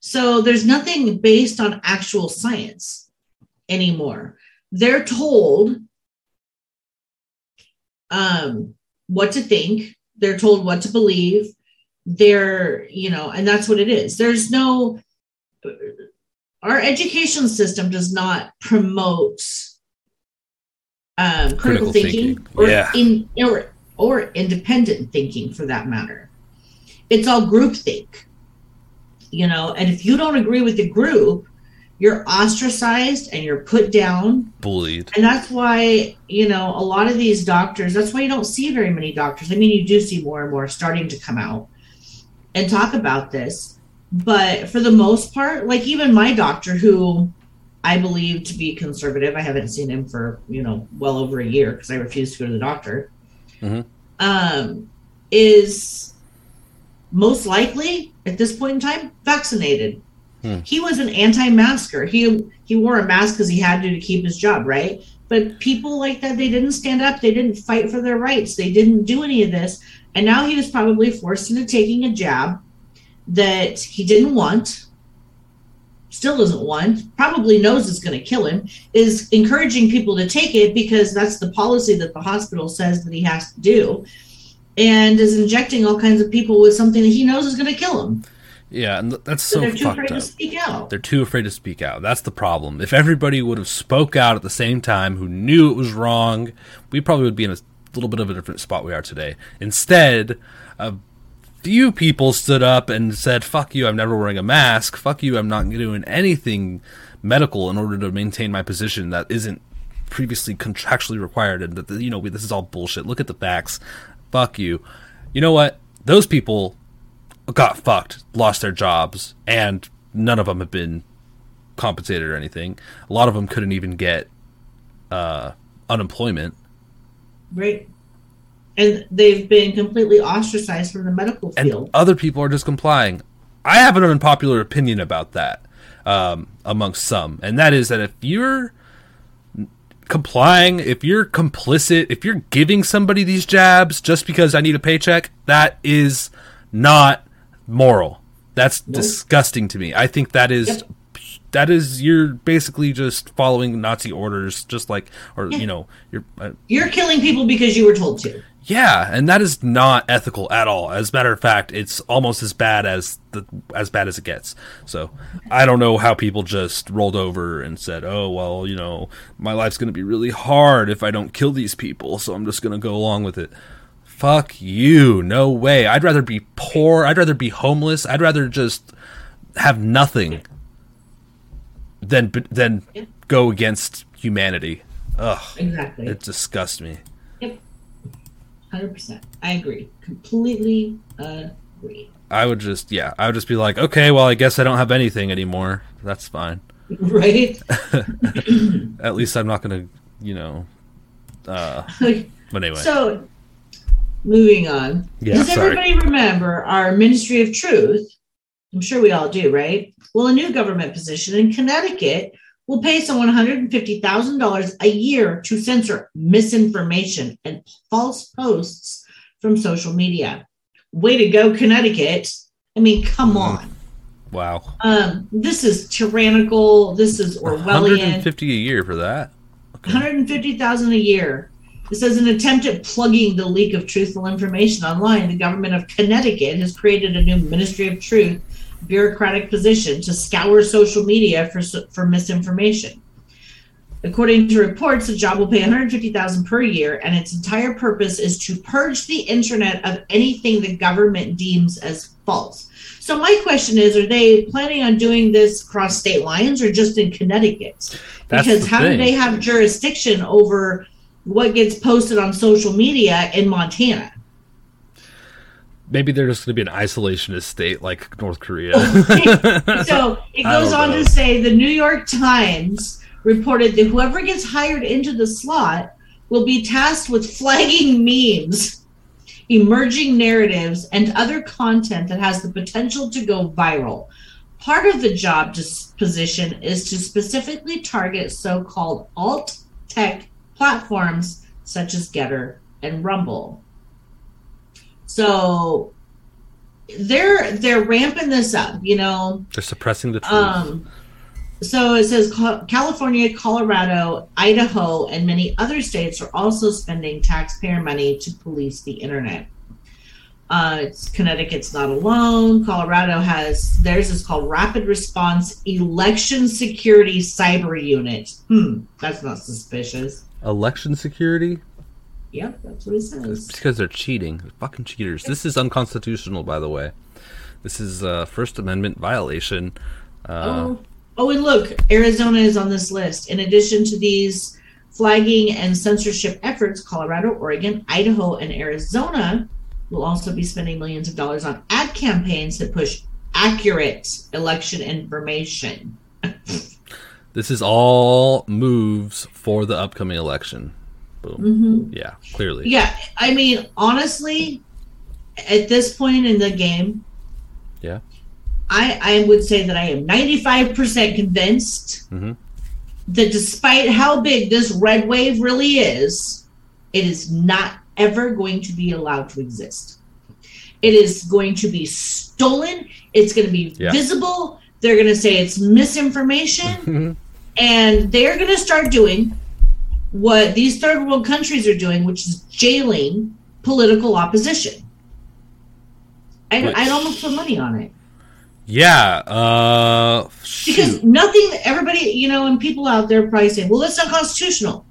So there's nothing based on actual science anymore. They're told um what to think. They're told what to believe they're you know and that's what it is. There's no our education system does not promote um, critical, Critical thinking, thinking, or yeah. in or, or independent thinking for that matter. It's all groupthink you know and if you don't agree with the group you're ostracized and you're put down. Bullied. And that's why you know a lot of these doctors that's why you don't see very many doctors. I mean you do see more and more starting to come out and talk about this but for the most part like even my doctor who i believe to be conservative i haven't seen him for you know well over a year because i refuse to go to the doctor Mhm. um is most likely at this point in time vaccinated. Hmm. he was an anti-masker. He he wore a mask because he had to to keep his job right? But people like that they didn't stand up. They didn't fight for their rights. They didn't do any of this and now he was probably forced into taking a jab that he didn't want still doesn't want probably knows it's going to kill him is encouraging people to take it because that's the policy that the hospital says that he has to do and is injecting all kinds of people with something that he knows is going to kill him yeah and that's so so they're too fucked afraid up to speak out They're too afraid to speak out. That's the problem. If everybody would have spoke out at the same time, who knew it was wrong, we probably would be in a little bit of a different spot we are today. Instead, a few people stood up and said, "Fuck you! I'm never wearing a mask. Fuck you! I'm not doing anything medical in order to maintain my position that isn't previously contractually required." And that you know this is all bullshit. Look at the facts. Fuck you. You know what? Those people got fucked, lost their jobs, and none of them have been compensated or anything. A lot of them couldn't even get uh, unemployment. Right and they've been completely ostracized from the medical and field other people are just complying. I have an unpopular opinion about that um, amongst some, and that is that if you're complying, if you're complicit, if you're giving somebody these jabs just because I need a paycheck, that is not moral. That's disgusting to me. I think that is Yep. That is you're basically just following Nazi orders, just like or Yeah. you know you're. Uh, you're killing people because you were told to yeah, and that is not ethical at all. As a matter of fact, it's almost as bad as the as bad as it gets. So I don't know how people just rolled over and said, "Oh well, you know, my life's going to be really hard if I don't kill these people, so I'm just going to go along with it." Fuck you! No way. I'd rather be poor. I'd rather be homeless. I'd rather just have nothing. Than than Yep. go against humanity. Ugh, Exactly. it disgusts me. Yep. Hundred percent. I agree. Completely agree. I would just yeah, I would just be like, okay, well, I guess I don't have anything anymore. That's fine. Right? At least I'm not gonna, you know. Uh, but anyway, So, moving on. Yeah, Does sorry. everybody remember our Ministry of Truth? I'm sure we all do, right? Well, a new government position in Connecticut will pay someone $150,000 a year to censor misinformation and false posts from social media. Way to go, Connecticut. I mean, come Mhm. on. wow, Um, this is tyrannical. This is Orwellian. 150 a year for that. 150,000 a year. It says an attempt at plugging the leak of truthful information online. The government of Connecticut has created a new Ministry of Truth bureaucratic position to scour social media for for misinformation. According to reports, the job will pay 150,000 per year, and its entire purpose is to purge the internet of anything the government deems as false. So my question is: Are they planning on doing this across state lines or just in Connecticut? That's because how do they have jurisdiction over what gets posted on social media in Montana? Maybe they're just gonna be an isolationist state like North Korea. so it goes on know. to say the New York Times reported that whoever gets hired into the slot will be tasked with flagging memes, emerging narratives, and other content that has the potential to go viral. Part of the job position is to specifically target so called alt tech platforms such as Gettr and Rumble. So they're they're ramping this up, you know. they're suppressing the truth. Um, so it says California, Colorado, Idaho, and many other states are also spending taxpayer money to police the internet. Uh, Connecticut's not alone. Colorado has theirs is called Rapid Response Election Security Cyber Unit. Hmm, that's not suspicious. Election security? Yep, that's what it It's says. because they're cheating. They're fucking cheaters. This is unconstitutional, by the way. This is a First Amendment violation. Uh, Oh, oh, and look, Arizona is on this list. In addition to these flagging and censorship efforts, Colorado, Oregon, Idaho, and Arizona will also be spending millions of dollars on ad campaigns that push accurate election information. This is all moves for the upcoming election. Boom. hmm Yeah, clearly. Yeah, I mean, honestly, at this point in the game, Yeah. I, I would say that I am 95% convinced Mhm. that despite how big this red wave really is, it is not ever going to be allowed to exist. It is going to be stolen. It's going to be Yeah. visible. They're going to say it's misinformation. and they're going to start doing what these third world countries are doing, which is jailing political opposition. I'd, Which- I'd almost put money on it Yeah. Uh, because nothing. Everybody, you know, and people out there probably say, "Well, that's unconstitutional."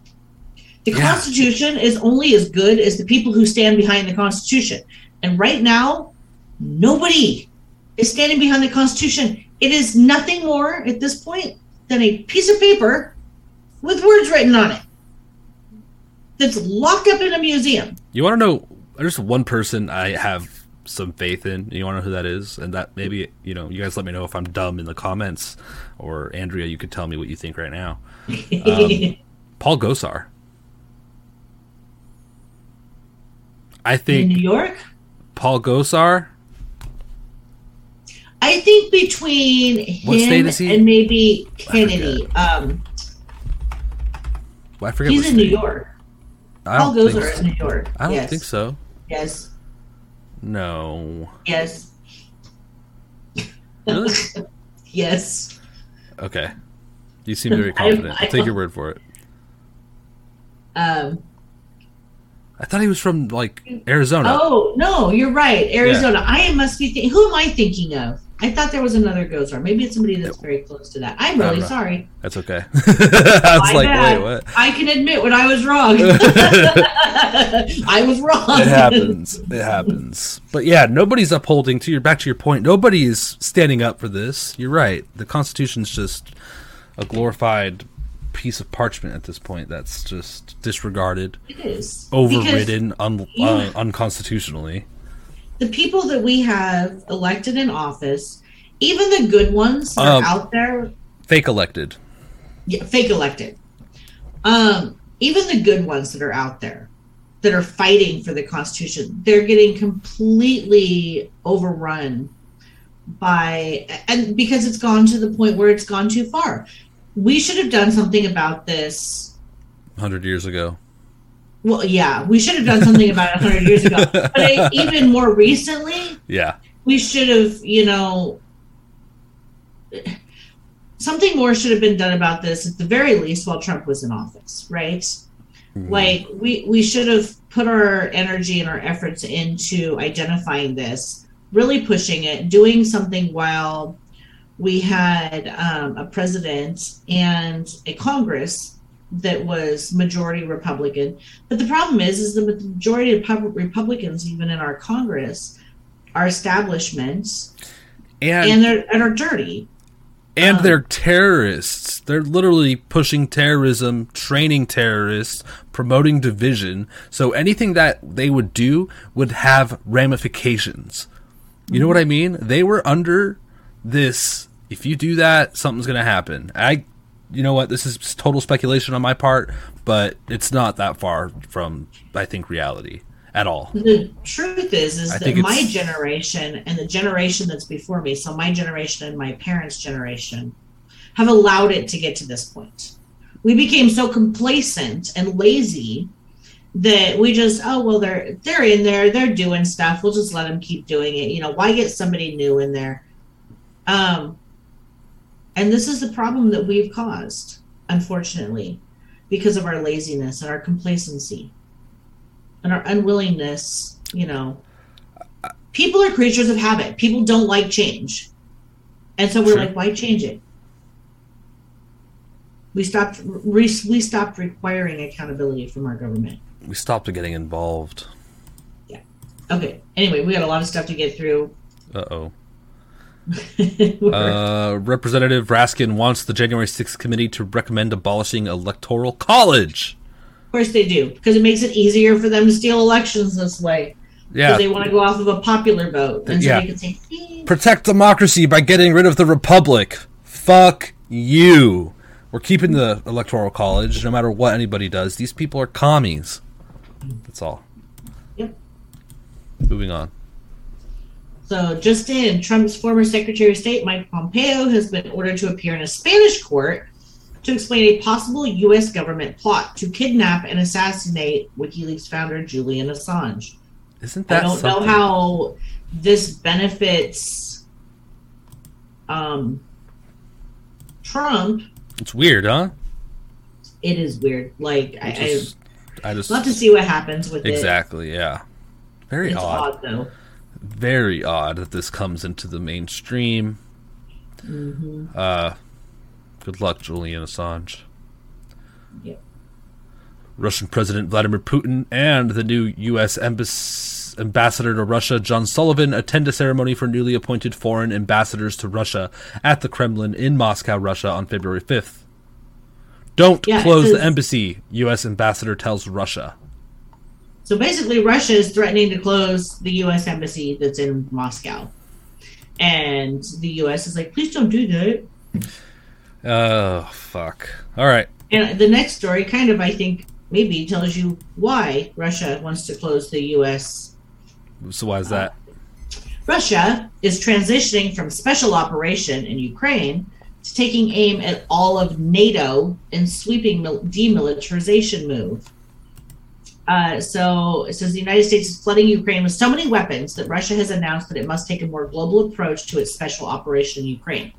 The Yeah. Constitution is only as good as the people who stand behind the Constitution. And right now, nobody is standing behind the Constitution. It is nothing more at this point than a piece of paper with words written on it that's locked up in a museum. You want to know? There's one person I have some faith in. You want to know who that is? And that maybe you know. You guys let me know if I'm dumb in the comments, or Andrea, you could tell me what you think right now. Um, Paul Gosar. I think in New York, Paul Gosar. I think between him and maybe I Kennedy, um, Well, I forget. he's in New. York. I Paul think so. in New York. I don't yes. think so. Yes. No. Yes. Really? Yes. okay. You seem very confident. I I'll take your word for it. Um, I thought he was from like Arizona. oh no, you're right. Arizona. I must be thinking. Who am I thinking of? I thought there was another Gosar. Maybe it's somebody that's very close to that. I'm really sorry. That's okay. I was My like, bad. wait, what? I can admit when I was wrong. I was wrong. It happens. It happens. But yeah, nobody's upholding to your back to your point. Nobody is standing up for this. You're right. The Constitution's just a glorified piece of parchment at this point that's just disregarded, It is overridden, un- Yeah. uh, unconstitutionally. The people that we have elected in office, even the good ones that Um, are out there, Fake elected. yeah, fake elected. Um, even the good ones that are out there that are fighting for the Constitution, they're getting completely overrun by, and because it's gone to the point where it's gone too far. We should have done something about this. 100 years ago. Well, yeah, we should have done something about it 100 years ago. But I, even more recently, Yeah. we should have, you know, something more should have been done about this at the very least while Trump was in office, right? Like we we should have put our energy and our efforts into identifying this, really pushing it, doing something while we had um, a president and a Congress that was majority Republican. But the problem is, is the majority of pub- Republicans, even in our Congress, are establishments And and they're and are dirty. and um, they're terrorists. They're literally pushing terrorism, training terrorists, promoting division. So anything that they would do would have ramifications. You know what I mean? They were under this. If you do that, something's going to happen. I, you know what? This is total speculation on my part, but it's not that far from I think reality at all. The truth is, is I that my it's- generation and the generation that's before me, so my generation and my parents' generation, have allowed it to get to this point. We became so complacent and lazy that we just, oh well, they're they're in there, they're doing stuff. We'll just let them keep doing it. You know, why get somebody new in there? Um, and this is the problem that we've caused, unfortunately, because of our laziness and our complacency and our unwillingness, you know. People are creatures of habit. People don't like change. And so we're Sure. like, why change it? We stopped we, we stopped requiring accountability from our government. We stopped getting involved. Yeah. Okay. Anyway, we got a lot of stuff to get through. Uh oh. Uh, Representative Raskin wants the January 6th committee to recommend abolishing electoral college. of course they do, because it makes it easier for them to steal elections this way. Because Yeah. they want to go off of a popular vote. And so Yeah. they can say, "Eh, Protect democracy by getting rid of the republic. Fuck you. We're keeping the electoral college no matter what anybody does. These people are commies. That's all. Yep. Moving on. So, just in, Trump's former Secretary of State, Mike Pompeo, has been ordered to appear in a Spanish court to explain a possible U.S. government plot to kidnap and assassinate WikiLeaks founder Julian Assange. Isn't that? I don't something? know how this benefits um, Trump. It's weird, huh? It is weird. Like, I, Just- I just I'd love to see what happens with it. exactly, yeah. Very It's odd. odd, though. Very odd that this comes into the mainstream. hmm Uh, good luck, Julian Assange. Yep. Russian President Vladimir Putin and the new U.S. Embass- ambassador to Russia, John Sullivan, attend a ceremony for newly appointed foreign ambassadors to Russia at the Kremlin in Moscow, Russia on February 5th. Don't Yeah, close the embassy, U.S. ambassador tells Russia. So basically, Russia is threatening to close the U.S. embassy that's in Moscow, and the U.S. is like, "Please don't do that." Oh, fuck. All right. And the next story, kind of, I think, maybe tells you why Russia wants to close the U.S. So why is uh, that? Russia is transitioning from special operation in Ukraine to taking aim at all of NATO and sweeping mil- demilitarization move. Uh, so it says the United States is flooding Ukraine with so many weapons that Russia has announced that it must take a more global approach to its special operation in Ukraine.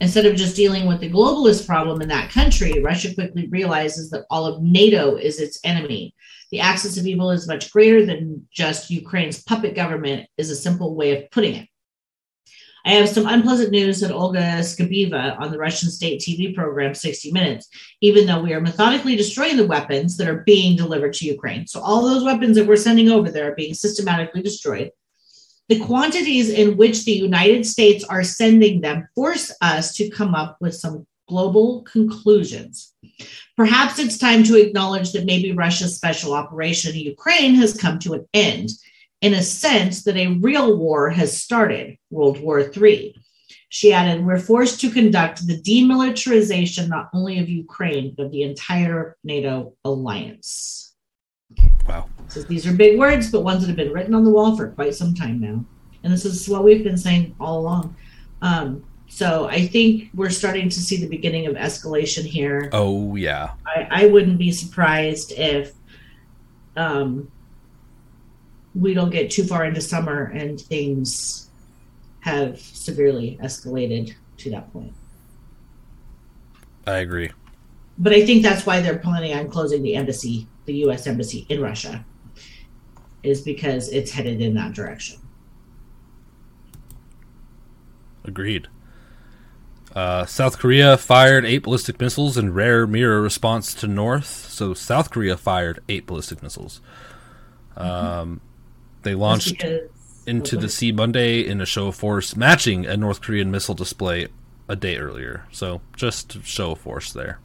Instead of just dealing with the globalist problem in that country, Russia quickly realizes that all of NATO is its enemy. The axis of evil is much greater than just Ukraine's puppet government, is a simple way of putting it. I have some unpleasant news that Olga Skabeyeva on the Russian state TV program 60 Minutes, even though we are methodically destroying the weapons that are being delivered to Ukraine. So, all those weapons that we're sending over there are being systematically destroyed. The quantities in which the United States are sending them force us to come up with some global conclusions. Perhaps it's time to acknowledge that maybe Russia's special operation in Ukraine has come to an end, in a sense that a real war has started, World War III. She added, We're forced to conduct the demilitarization not only of Ukraine, but the entire NATO alliance. Wow. So these are big words, but ones that have been written on the wall for quite some time now. And this is what we've been saying all along. Um, so I think we're starting to see the beginning of escalation here. Oh yeah. I, I wouldn't be surprised if um, we don't get too far into summer and things have severely escalated to that point. I agree. But I think that's why they're planning on closing the embassy, the U.S. embassy in Russia, is because it's headed in that direction. Agreed. Uh, South Korea fired eight ballistic missiles in rare mirror response to North. So South Korea fired eight ballistic missiles. Um, they launched into the sea Monday in a show of force matching a North Korean missile display a day earlier. So just show of force there.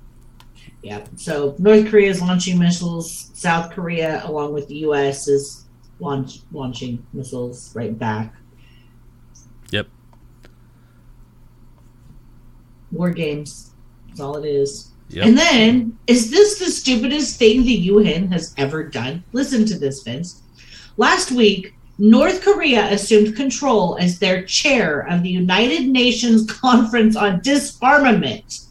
Yeah. So North Korea is launching missiles. South Korea, along with the U.S., is launch launching missiles right back. Yep. War games. That's all it is. Yep. And then, is this the stupidest thing the UN has ever done? Listen to this, Vince. Last week, North Korea assumed control as their chair of the United Nations Conference on Disarmament,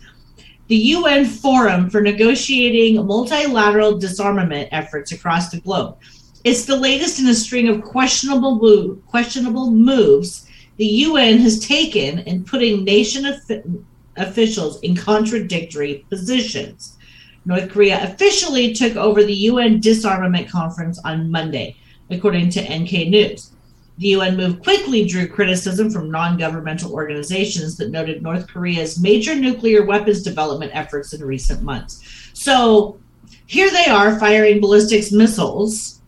the UN forum for negotiating multilateral disarmament efforts across the globe. It's the latest in a string of questionable move, questionable moves the UN has taken in putting nation offi- officials in contradictory positions. North Korea officially took over the UN disarmament conference on Monday, according to NK News. The UN move quickly drew criticism from non governmental organizations that noted North Korea's major nuclear weapons development efforts in recent months. So here they are firing ballistics missiles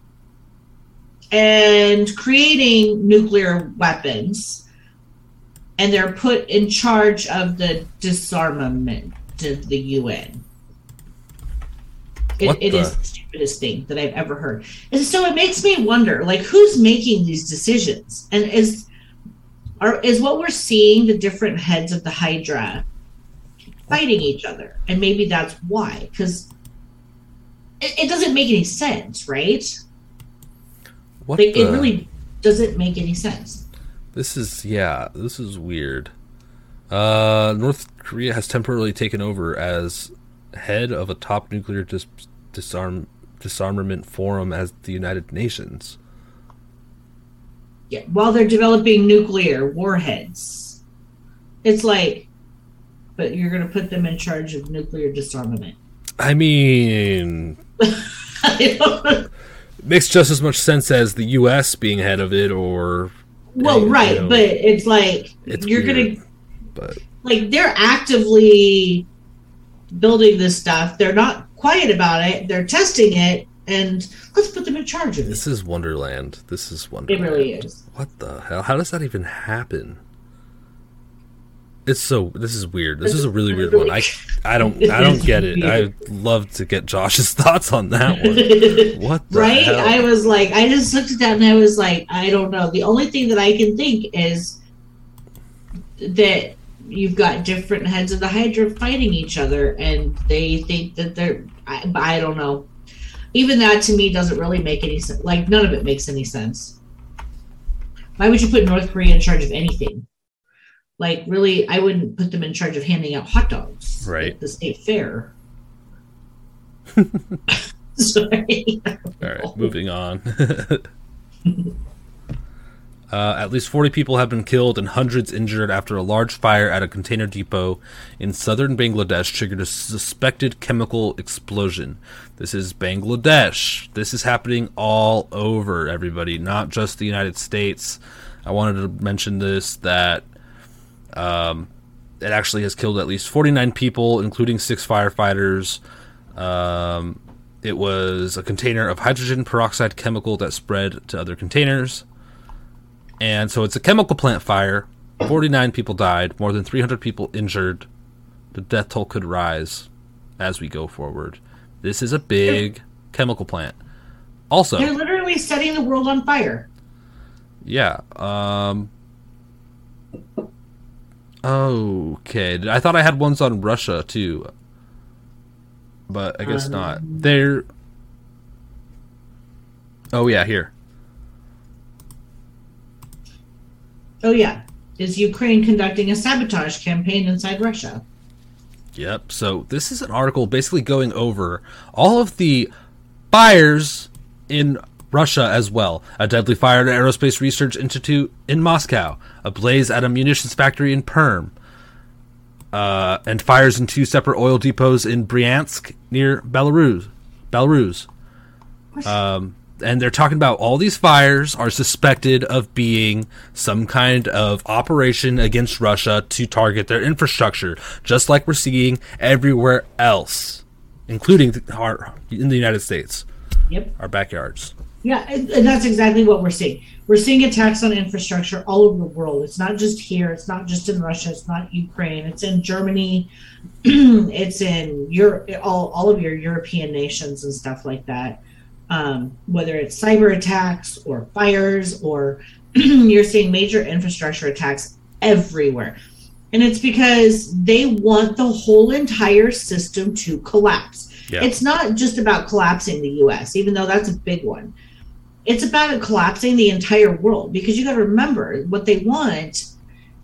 and creating nuclear weapons, and they're put in charge of the disarmament of the UN. It, What it the- is stupidest thing that I've ever heard. And so it makes me wonder, like, who's making these decisions? And is are is what we're seeing the different heads of the Hydra fighting each other? And maybe that's why, because it, it doesn't make any sense, right? What Like, the? it really doesn't make any sense. This is yeah. This is weird. Uh, North Korea has temporarily taken over as head of a top nuclear dis- disarm disarmament forum as the United Nations. Yeah, while they're developing nuclear warheads, it's like, but you're going to put them in charge of nuclear disarmament. I mean, I makes just as much sense as the U.S. being head of it, or well, you right, know, but it's like it's you're gonna, but like they're actively building this stuff. They're not quiet about it. They're testing it, and let's put them in charge of it. this is Wonderland. This is Wonderland. It Wonderland. really is. What the hell? How does that even happen? It's so. This is weird. This is a really weird one. I, I don't. I don't get it. I'd love to get Josh's thoughts on that one. What the right? hell? I was like, I just looked at that and I was like, I don't know. The only thing that I can think is that you've got different heads of the Hydra fighting each other, and they think that they're. I, I don't know. Even that to me doesn't really make any sense. Like none of it makes any sense. Why would you put North Korea in charge of anything? Like really, I wouldn't put them in charge of handing out hot dogs Right. at the state fair. Sorry. All right, moving on. uh, at least 40 people have been killed and hundreds injured after a large fire at a container depot in southern Bangladesh triggered a suspected chemical explosion. This is Bangladesh. This is happening all over, everybody, not just the United States. I wanted to mention this that um, it actually has killed at least 49 people, including six firefighters. Um, it was a container of hydrogen peroxide chemical that spread to other containers. And so it's a chemical plant fire. 49 people died, more than 300 people injured. the death toll could rise as we go forward. This is a big chemical plant. Also, They're literally setting the world on fire. yeah. Um. Okay, I thought I had ones on Russia too, but I guess Um, not. They're. Oh yeah, here. Oh yeah, is Ukraine conducting a sabotage campaign inside Russia? Yep. So this is an article basically going over all of the fires in Russia as well. A deadly fire at an aerospace research institute in Moscow, a blaze at a munitions factory in Perm, uh, and fires in two separate oil depots in Bryansk near Belarus. Belarus. Um, and they're talking about all these fires are suspected of being some kind of operation against Russia to target their infrastructure, just like we're seeing everywhere else, including our in the United States, Yep. our backyards. Yeah, and, that's exactly what we're seeing. We're seeing attacks on infrastructure all over the world. It's not just here. It's not just in Russia. It's not Ukraine. It's in Germany. it's in Europe. All all of your European nations and stuff like that. Um, whether it's cyber attacks or fires or you're seeing major infrastructure attacks everywhere. And it's because they want the whole entire system to collapse. Yeah. It's not just about collapsing the US, even though that's a big one. It's about collapsing the entire world because you got to remember what they want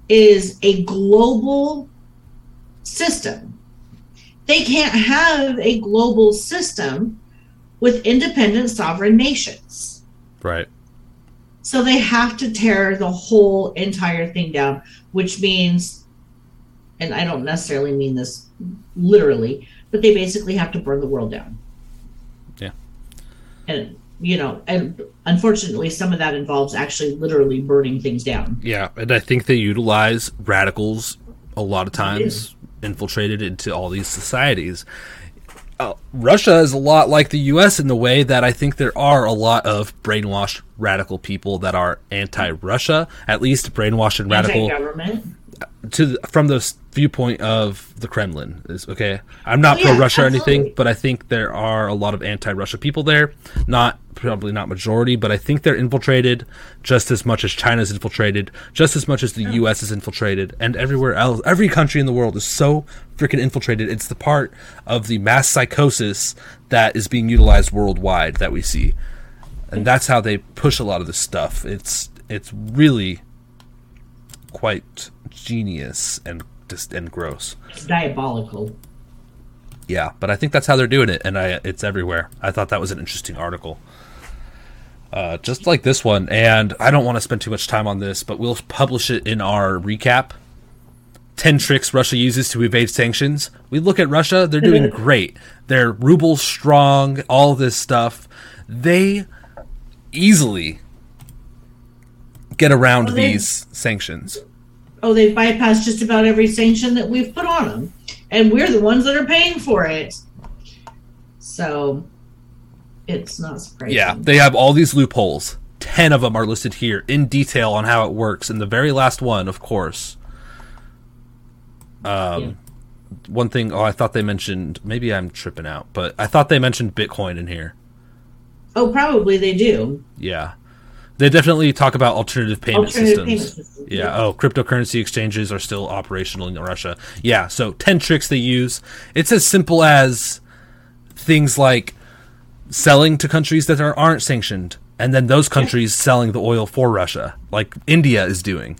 is a global system. They can't have a global system with independent sovereign nations. Right. So they have to tear the whole entire thing down, which means, and I don't necessarily mean this literally, but they basically have to burn the world down. Yeah. And, you know, and unfortunately, some of that involves actually literally burning things down. Yeah, and I think they utilize radicals a lot of times infiltrated into all these societies. Uh, Russia is a lot like the U.S. in the way that I think there are a lot of brainwashed radical people that are anti-Russia, at least brainwashed and radical to the, from the s- viewpoint of the Kremlin. Is okay. I'm not Oh, yeah, pro-Russia or anything, but I think there are a lot of anti-Russia people there. Not probably not majority, but I think they're infiltrated just as much as China's infiltrated, just as much as the U.S. is infiltrated, and everywhere else. Every country in the world is so freaking infiltrated. It's the part of the mass psychosis that is being utilized worldwide that we see, and that's how they push a lot of this stuff. It's it's really quite genius and just and gross. It's diabolical. Yeah, but I think that's how they're doing it, and I, it's everywhere. I thought that was an interesting article. Uh, just like this one, and I don't want to spend too much time on this, but we'll publish it in our recap. 10 tricks Russia uses to evade sanctions. We look at Russia, they're doing great. Their ruble strong, all this stuff. They easily get around Well, these sanctions. Oh, they've bypassed just about every sanction that we've put on them. And we're the ones that are paying for it. So it's not surprising. Yeah, they have all these loopholes. Ten of them are listed here in detail on how it works. And the very last one, of course. Um, Yeah. one thing. Oh, I thought they mentioned. Maybe I'm tripping out, but I thought they mentioned Bitcoin in here. Oh, probably they do. Yeah, they definitely talk about alternative payment Alternative systems. payment Yeah. yeah. Oh, cryptocurrency exchanges are still operational in Russia. Yeah. So ten tricks they use. It's as simple as things like selling to countries that are, aren't sanctioned, and then those countries selling the oil for Russia, like India is doing.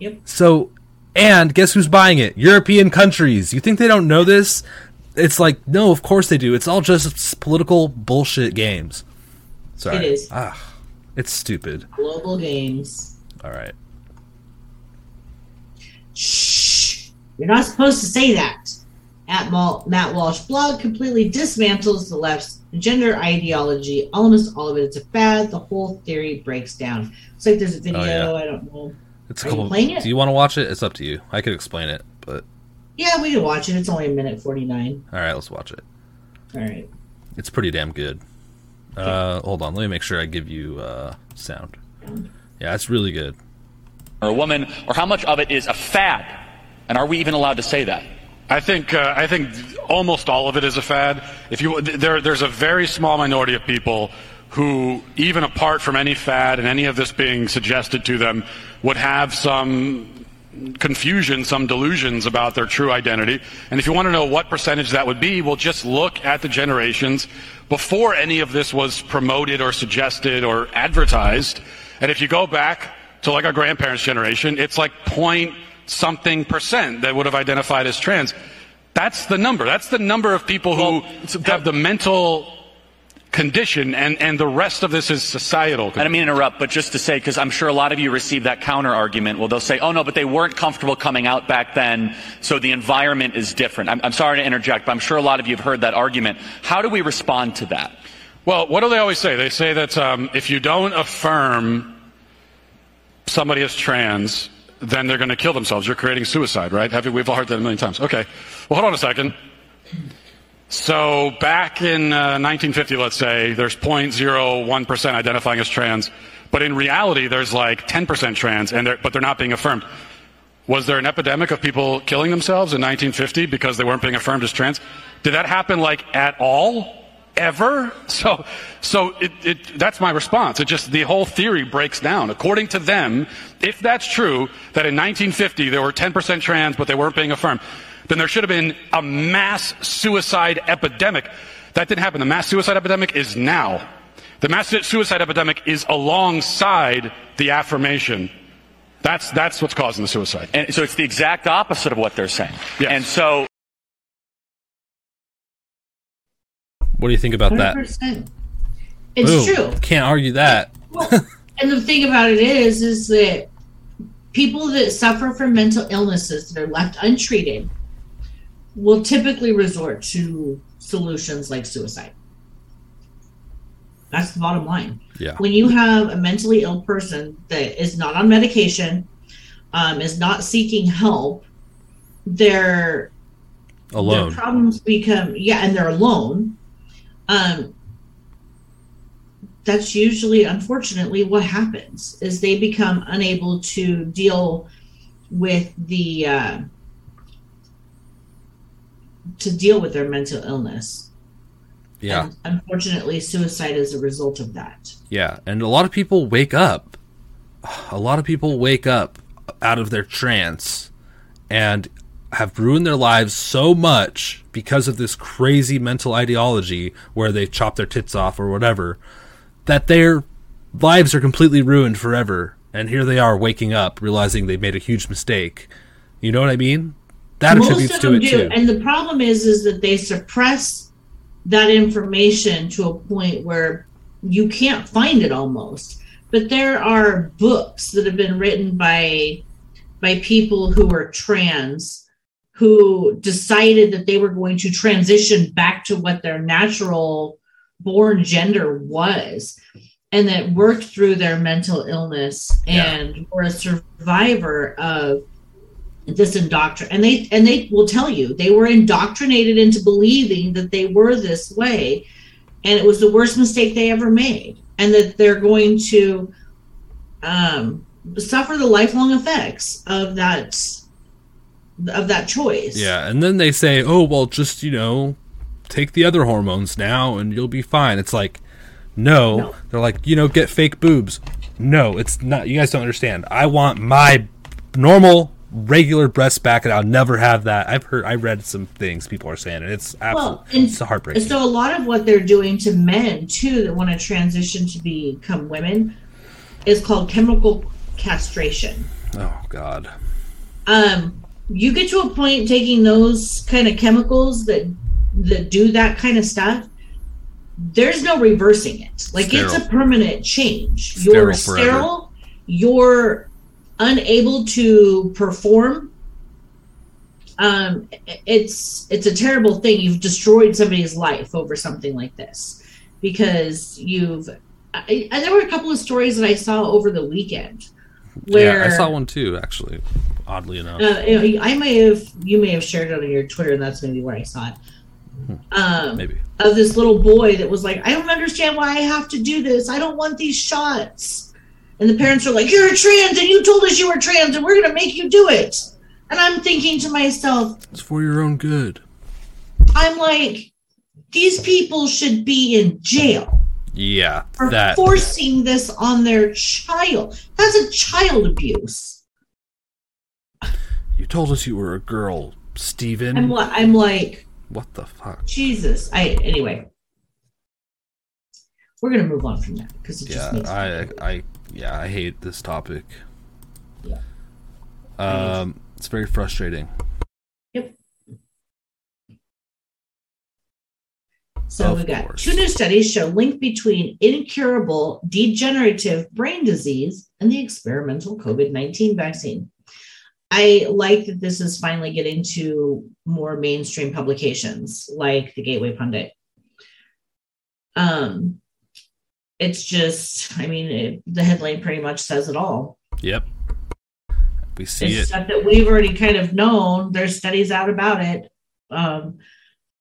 Yep. So, and guess who's buying it? European countries. You think they don't know this? It's like, no, of course they do. It's all just political bullshit games. Sorry. It is. Ah, it's stupid. Global games. All right. Shh. You're not supposed to say that. At Mal- Matt Walsh blog completely dismantles the left's gender ideology. Almost all of it. It's a fad. The whole theory breaks down. It's like there's a oh, video. Oh, yeah. I don't know. It's a Are you couple. playing it? Do you want to watch it? It's up to you. I could explain it, but Yeah, we can watch it. It's only a minute 49. all right, let's watch it. All right. It's pretty damn good. Uh, hold on, let me make sure I give you uh, sound. Yeah, it's really good. or a woman, or how much of it is a fad? And are we even allowed to say that? I think uh, I think almost all of it is a fad. If you there, there's a very small minority of people who, even apart from any fad and any of this being suggested to them, would have some confusion, some delusions about their true identity. And if you want to know what percentage that would be, well, just look at the generations before any of this was promoted or suggested or advertised. And if you go back to like our grandparents' generation, it's like point something percent that would have identified as trans. That's the number. That's the number of people who well, have the mental condition, and, and the rest of this is societal. I don't mean to interrupt, but just to say, because I'm sure a lot of you receive that counter argument. Well, they'll say, oh no, but they weren't comfortable coming out back then, so the environment is different. I'm, I'm sorry to interject, but I'm sure a lot of you have heard that argument. How do we respond to that? Well, what do they always say? They say that um, if you don't affirm somebody as trans, then they're going to kill themselves. You're creating suicide, right? Have you, we've all heard that a million times. Okay. Well, hold on a second. So back in uh, 1950, let's say, there's 0.01% identifying as trans, but in reality, there's like 10% trans, and they're, but they're not being affirmed. Was there an epidemic of people killing themselves in 1950 because they weren't being affirmed as trans? Did that happen like at all? Ever? So, so it, it, that's my response. It just, the whole theory breaks down. According to them, if that's true, that in 1950 there were 10% trans, but they weren't being affirmed, then there should have been a mass suicide epidemic. That didn't happen. The mass suicide epidemic is now. The mass suicide epidemic is alongside the affirmation. That's, that's what's causing the suicide. And so it's the exact opposite of what they're saying. Yes. And so. What do you think about 100%. that? It's Boom. true. Can't argue that. Well, and the thing about it is, is that people that suffer from mental illnesses that are left untreated will typically resort to solutions like suicide. That's the bottom line. Yeah. When you have a mentally ill person that is not on medication, um, is not seeking help, their Alone. their problems become yeah, and they're alone. Um, that's usually, unfortunately, what happens is they become unable to deal with the uh, to deal with their mental illness. Yeah. And unfortunately, suicide is a result of that. Yeah, and a lot of people wake up. A lot of people wake up out of their trance and have ruined their lives so much because of this crazy mental ideology where they chop their tits off or whatever that their lives are completely ruined forever. And here they are waking up realizing they made a huge mistake. You know what I mean? That Most attributes of to them it do, too. and the problem is, is that they suppress that information to a point where you can't find it almost. But there are books that have been written by by people who are trans who decided that they were going to transition back to what their natural born gender was and that worked through their mental illness Yeah. and were a survivor of this indoctrin and they and they will tell you they were indoctrinated into believing that they were this way and it was the worst mistake they ever made and that they're going to um suffer the lifelong effects of that of that choice Yeah, and then they say, "Oh, well, just you know, take the other hormones now, and you'll be fine." It's like, no. No. They're like, you know, get fake boobs. No, it's not. You guys don't understand. I want my normal, regular breast back, and I'll never have that. I've heard, I read some things people are saying, and it's absolutely, Well, and it's heartbreaking. So a lot of what they're doing to men too that want to transition to become women is called chemical castration. oh God. Um, you get to a point taking those kind of chemicals that that do that kind of stuff. There's no reversing it. Like it's a permanent change. Sterile you're sterile. You're unable to perform. Um, it's it's a terrible thing. You've destroyed somebody's life over something like this because you've. I, and there were a couple of stories that I saw over the weekend where yeah, I saw one too, actually. Oddly enough. uh, I may have you may have shared it on your Twitter, and that's maybe where I saw it. Um, Maybe. of this little boy that was like, I don't understand why I have to do this. I don't want these shots. And the parents are like, You're a trans, and you told us you were trans, and we're gonna make you do it. And I'm thinking to myself, It's for your own good. I'm like, these people should be in jail Yeah, for that. forcing this on their child. That's a child abuse. You told us you were a girl, Steven. I'm, li- I'm like, what the fuck? Jesus. I anyway. We're gonna move on from that because it just makes me I, I, yeah, I hate this topic. Yeah. Um, it's very frustrating. Yep. So Of we got course. two new studies show link between incurable degenerative brain disease and the experimental COVID 19 vaccine. I like that this is finally getting to more mainstream publications like the Gateway Pundit. Um, it's just, I mean, it, the headline pretty much says it all. Yep. We see it's it. stuff that we've already kind of known. There's studies out about it. Um,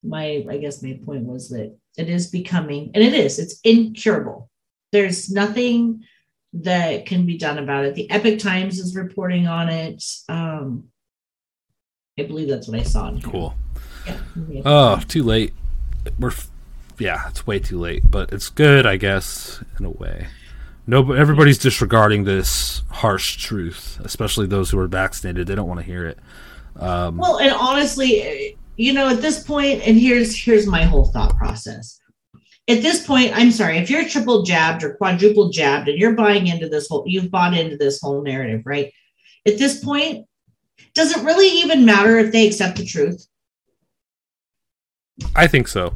my, I guess my point was that it is becoming, and it is, it's incurable. There's nothing that can be done about it. The Epoch Times is reporting on it. Um, I believe that's what I saw. in. Cool. Yeah. Oh, too late. We're, yeah, it's way too late, but it's good, I guess, in a way. No, everybody's disregarding this harsh truth, especially those who are vaccinated. They don't want to hear it. Um, Well, and honestly, you know, at this point, and here's here's my whole thought process. At this point, I'm sorry, if you're triple jabbed or quadruple jabbed and you're buying into this whole you've bought into this whole narrative, right? At this point, does it really even matter if they accept the truth? I think so.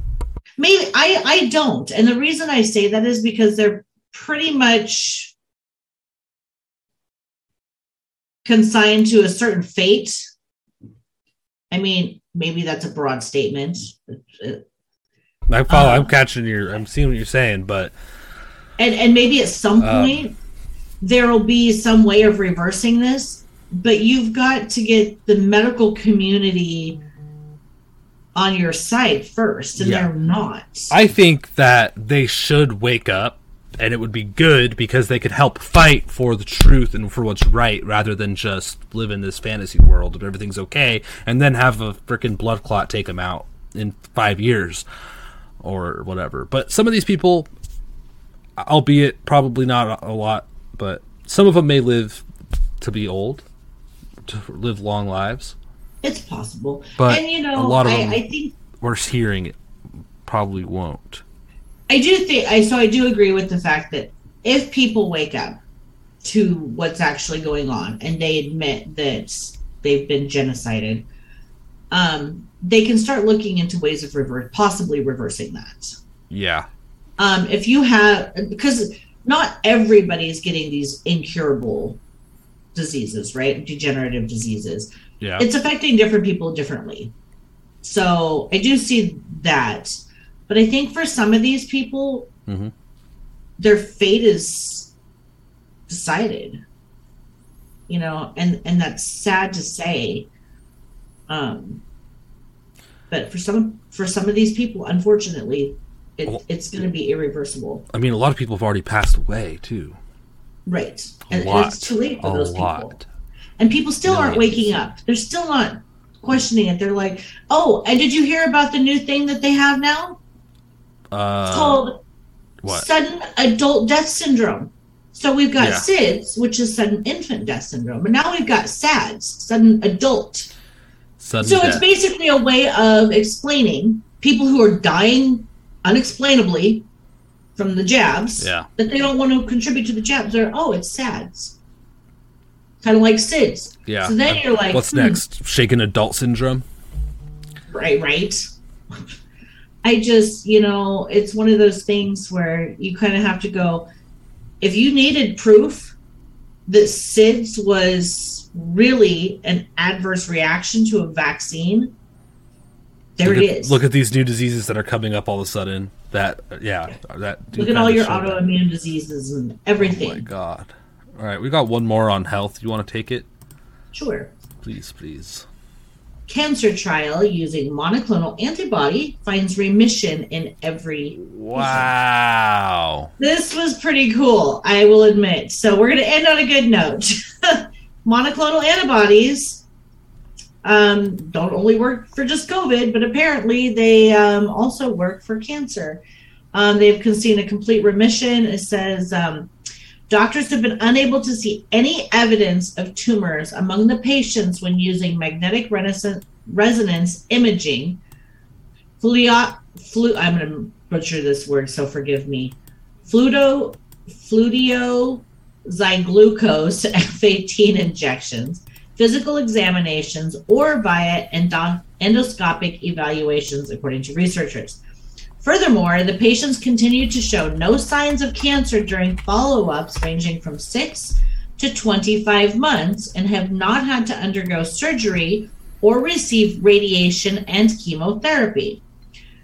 Maybe I I don't. And the reason I say that is because they're pretty much consigned to a certain fate. I mean, maybe that's a broad statement. Uh, I follow. Uh, I'm catching your. I'm seeing what you're saying, but and and maybe at some Um, point there will be some way of reversing this but you've got to get the medical community on your side first and Yeah. they're not I think that they should wake up, and it would be good because they could help fight for the truth and for what's right, rather than just live in this fantasy world of everything's okay, and then have a freaking blood clot take them out in five years or whatever. But some of these people, albeit probably not a lot, but some of them may live to be old, to live long lives. It's possible But and you know a lot of I, them- I think We're hearing it probably won't. I do think I so I do agree with the fact that if people wake up to what's actually going on and they admit that they've been genocided, um, they can start looking into ways of rever- possibly reversing that. Yeah. Um, if you have because not everybody is getting these incurable diseases, right? Degenerative diseases Yeah. it's affecting different people differently. So I do see that. But I think for some of these people, Mhm. their fate is decided. You know, and and that's sad to say. Um but for some for some of these people, unfortunately, it, Well- it's going to be irreversible. I mean, a lot of people have already passed away too. Right. A And, and lot. it's too late for a those people. And people still aren't waking up. They're still not questioning it. They're like, "Oh, and did you hear about the new thing that they have now? It's Uh, called what? sudden adult death syndrome." So we've got Yeah. SIDS, which is sudden infant death syndrome, but now we've got SADS, sudden adult. Sudden so it's basically a way of explaining people who are dying unexplainably from the jabs Yeah. that they don't want to contribute to the jabs. They're oh, it's SADS, kind of like SIDS. Yeah. So then you're like, What's hmm, next? Shaken adult syndrome. right right i just you know it's one of those things where you kind of have to go if you needed proof that sids was really an adverse reaction to a vaccine there look it at, is Look at these new diseases that are coming up all of a sudden. That yeah. That look at all your show that. autoimmune diseases and everything. Oh my god. All right, we got one more on health. You want to take it? sure Please, please. cancer trial using monoclonal antibody finds remission in every Wow. This was pretty cool, I will admit. So we're going to end on a good note. Monoclonal antibodies um, don't only work for just COVID, but apparently they um, also work for cancer. Um, they've seen a complete remission. It says um, doctors have been unable to see any evidence of tumors among the patients when using magnetic resonance imaging. Flutio, flu, I'm going to butcher this word, so forgive me. Fluto, flutio zyglucose F18 injections, physical examinations, or via endoscopic evaluations, according to researchers. Furthermore, the patients continued to show no signs of cancer during follow ups ranging from 6 to 25 months and have not had to undergo surgery or receive radiation and chemotherapy.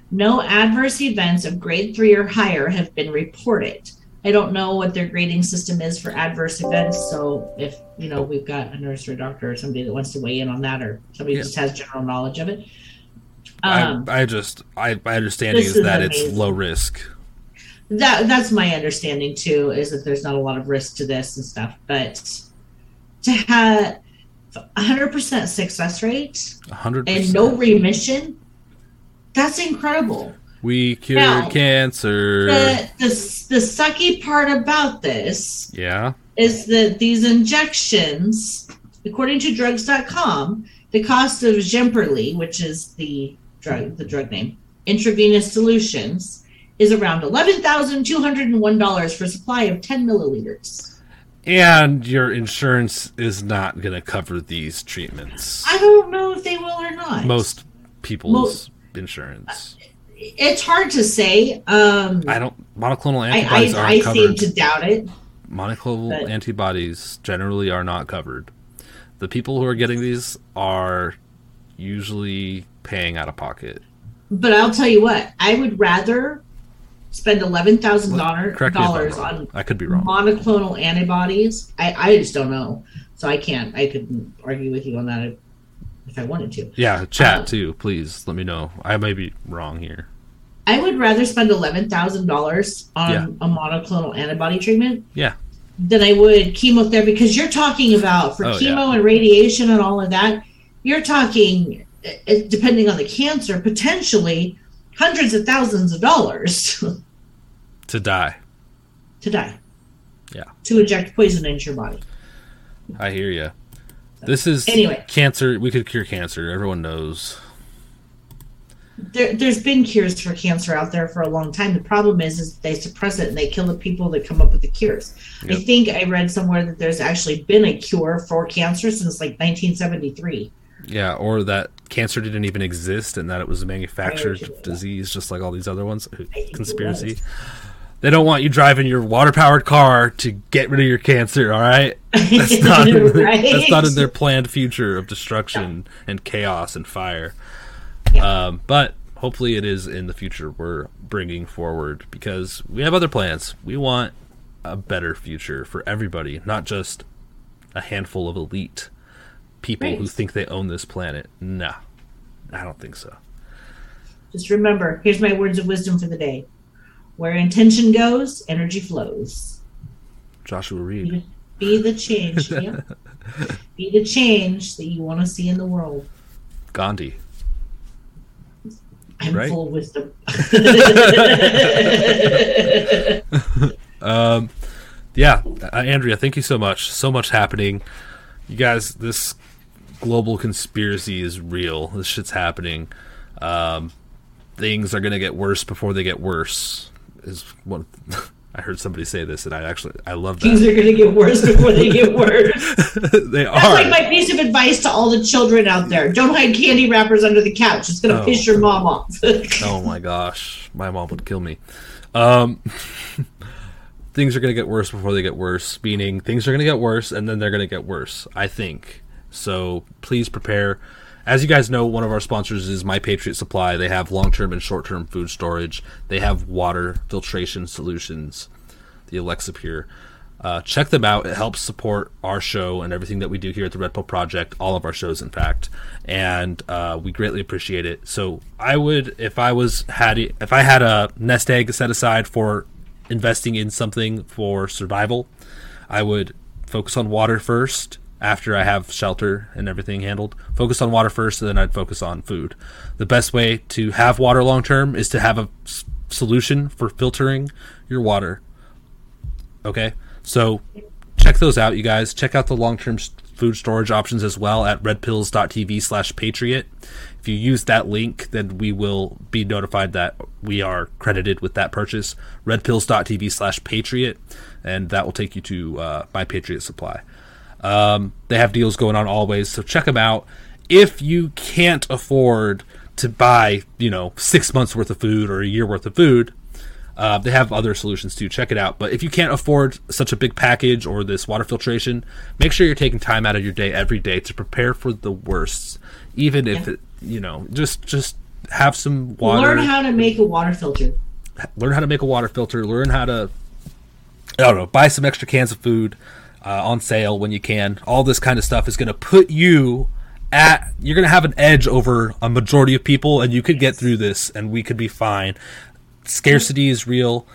No adverse events of grade 3 or higher have been reported. I don't know what their grading system is for adverse events. So if you know we've got a nurse or a doctor or somebody that wants to weigh in on that, or somebody yeah. just has general knowledge of it. Um, I, I, just I my understanding is, is that amazing. it's low risk. That that's my understanding too. Is that there's not a lot of risk to this and stuff, but to have 100% success rate 100 and no remission, that's incredible. We cured now, cancer. The, the, the sucky part about this yeah. is that these injections, according to drugs.com, the cost of Jemperli, which is the drug, the drug name, intravenous solutions, is around $11,201 for a supply of 10 milliliters. And your insurance is not going to cover these treatments. I don't know if they will or not. Most people's insurance it's hard to say. Um, I don't monoclonal antibodies I, I, aren't I covered. seem to doubt it. Monoclonal but, antibodies generally are not covered. The people who are getting these are usually paying out of pocket. But I'll tell you what, I would rather spend eleven thousand dollars on I could be wrong monoclonal antibodies. I, I just don't know, so I can't. I couldn't argue with you on that if I wanted to. Yeah, chat uh, too, please. Let me know. I may be wrong here. I would rather spend eleven thousand dollars on yeah. a monoclonal antibody treatment. Yeah. Than I would chemotherapy because you're talking about for oh, chemo yeah. and radiation and all of that. You're talking, eh, depending on the cancer, potentially hundreds of thousands of dollars to die. To die. Yeah. To inject poison into your body. I hear you. This is anyway. Cancer. We could cure cancer. Everyone knows. There, has been cures for cancer out there for a long time. The problem is, is they suppress it and they kill the people that come up with the cures. Yep. I think I read somewhere that there's actually been a cure for cancer since like 1973. Yeah, or that cancer didn't even exist and that it was a manufactured disease, just like all these other ones. Conspiracy. They don't want you driving your water powered car to get rid of your cancer. All right, that's not in, right? that's not in their planned future of destruction and chaos and fire. Yeah. Um, but hopefully, it is in the future we're bringing forward because we have other plans. We want a better future for everybody, not just a handful of elite people right. who think they own this planet. No, I don't think so. Just remember, here's my words of wisdom for the day. Where intention goes, energy flows. Joshua Reed. Be, the change. yeah. Be the change that you want to see in the world. Gandhi. I'm right? full of wisdom. um, yeah, uh, Andrea, thank you so much. So much happening. You guys, this global conspiracy is real. This shit's happening. Um, things are going to get worse before they get worse is one. I heard somebody say this, and I actually I love that. Things are going to get worse before they get worse. they are. That's like my piece of advice to all the children out there: don't hide candy wrappers under the couch. It's going to oh. piss your mom off. oh my gosh, my mom would kill me. Um, things are going to get worse before they get worse. Meaning, things are going to get worse, and then they're going to get worse. I think so. Please prepare as you guys know, one of our sponsors is My Patriot Supply. They have long term and short term food storage. They have water filtration solutions, the Alexapure. Uh, check them out. It helps support our show and everything that we do here at the Red Pill Project, all of our shows, in fact, and uh, we greatly appreciate it. So, I would, if I was had, if I had a nest egg set aside for investing in something for survival, I would focus on water first, after I have shelter and everything handled. Focus on water first, and then I'd focus on food. The best way to have water long term is to have a solution for filtering your water. Okay, so check those out, you guys. Check out the long term food storage options as well at redpills.tv slash patriot. If you use that link, then we will be notified that we are credited with that purchase. Redpills.tv slash patriot, and that will take you to uh, My Patriot Supply. Um, they have deals going on always, so check them out. If you can't afford to buy, you know, six months worth of food or a year worth of food, uh, they have other solutions too. Check it out. But if you can't afford such a big package or this water filtration, make sure you're taking time out of your day every day to prepare for the worst. Even if Yeah. it, you know, just just have some water. Learn how to make a water filter. learn how to make a water filter. Learn how to, I don't know, buy some extra cans of food uh, on sale when you can. All this kind of stuff is going to put you at. You're going to have an edge over a majority of people, and you could get through this, and we could be fine. Scarcity is real.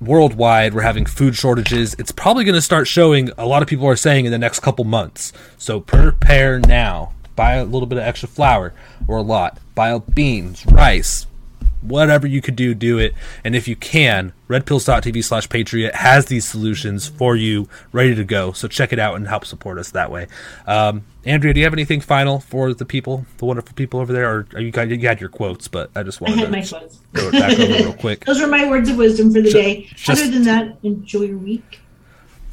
Worldwide, we're having food shortages. It's probably going to start showing. A lot of people are saying in the next couple months. So prepare now. Buy a little bit of extra flour or a lot. Buy beans, rice, whatever you could do, do it. And if you can, redpills.tv slash patriot has these solutions for you ready to go. So check it out and help support us that way. Um, Andrea, do you have anything final for the people, the wonderful people over there? Or are you, got- you had your quotes, but I just I wanted had to my quotes. go back over real quick. Those were my words of wisdom for the day. just- Other than that, enjoy your week.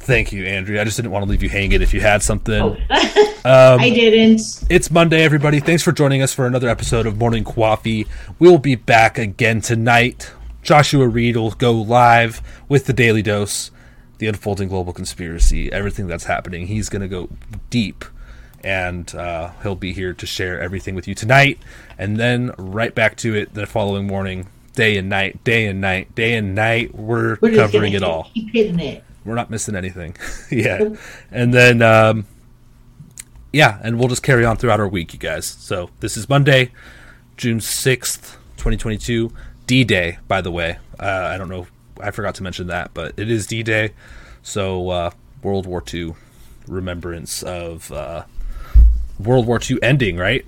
Thank you, Andrea. I just didn't want to leave you hanging if you had something. Oh, Um, I didn't. It's Monday, everybody. Thanks for joining us for another episode of Morning Coffee. We'll be back again tonight. Joshua Reed will go live with the Daily Dose, the unfolding global conspiracy, everything that's happening. He's going to go deep, and uh, he'll be here to share everything with you tonight, and then right back to it the following morning, day and night, day and night, day and night. We're, We're covering it all. Keep hitting it. We're not missing anything. yeah. And then um yeah, and we'll just carry on throughout our week, you guys. So this is Monday, June 6th, 2022. D-Day, by the way. Uh, I don't know I forgot to mention that, but it is D-Day. So uh World War II remembrance of uh World War II ending, right?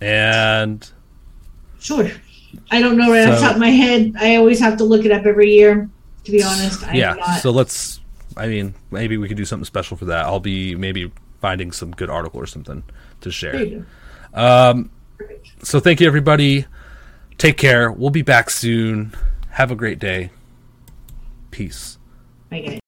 And Sure. I don't know right off the top of my head. I always have to look it up every year. To be honest, I'm yeah, not. so let's. I mean, maybe we could do something special for that. I'll be maybe finding some good article or something to share. go. Um, so thank you, everybody. Take care. We'll be back soon. Have a great day. Peace. Bye, guys.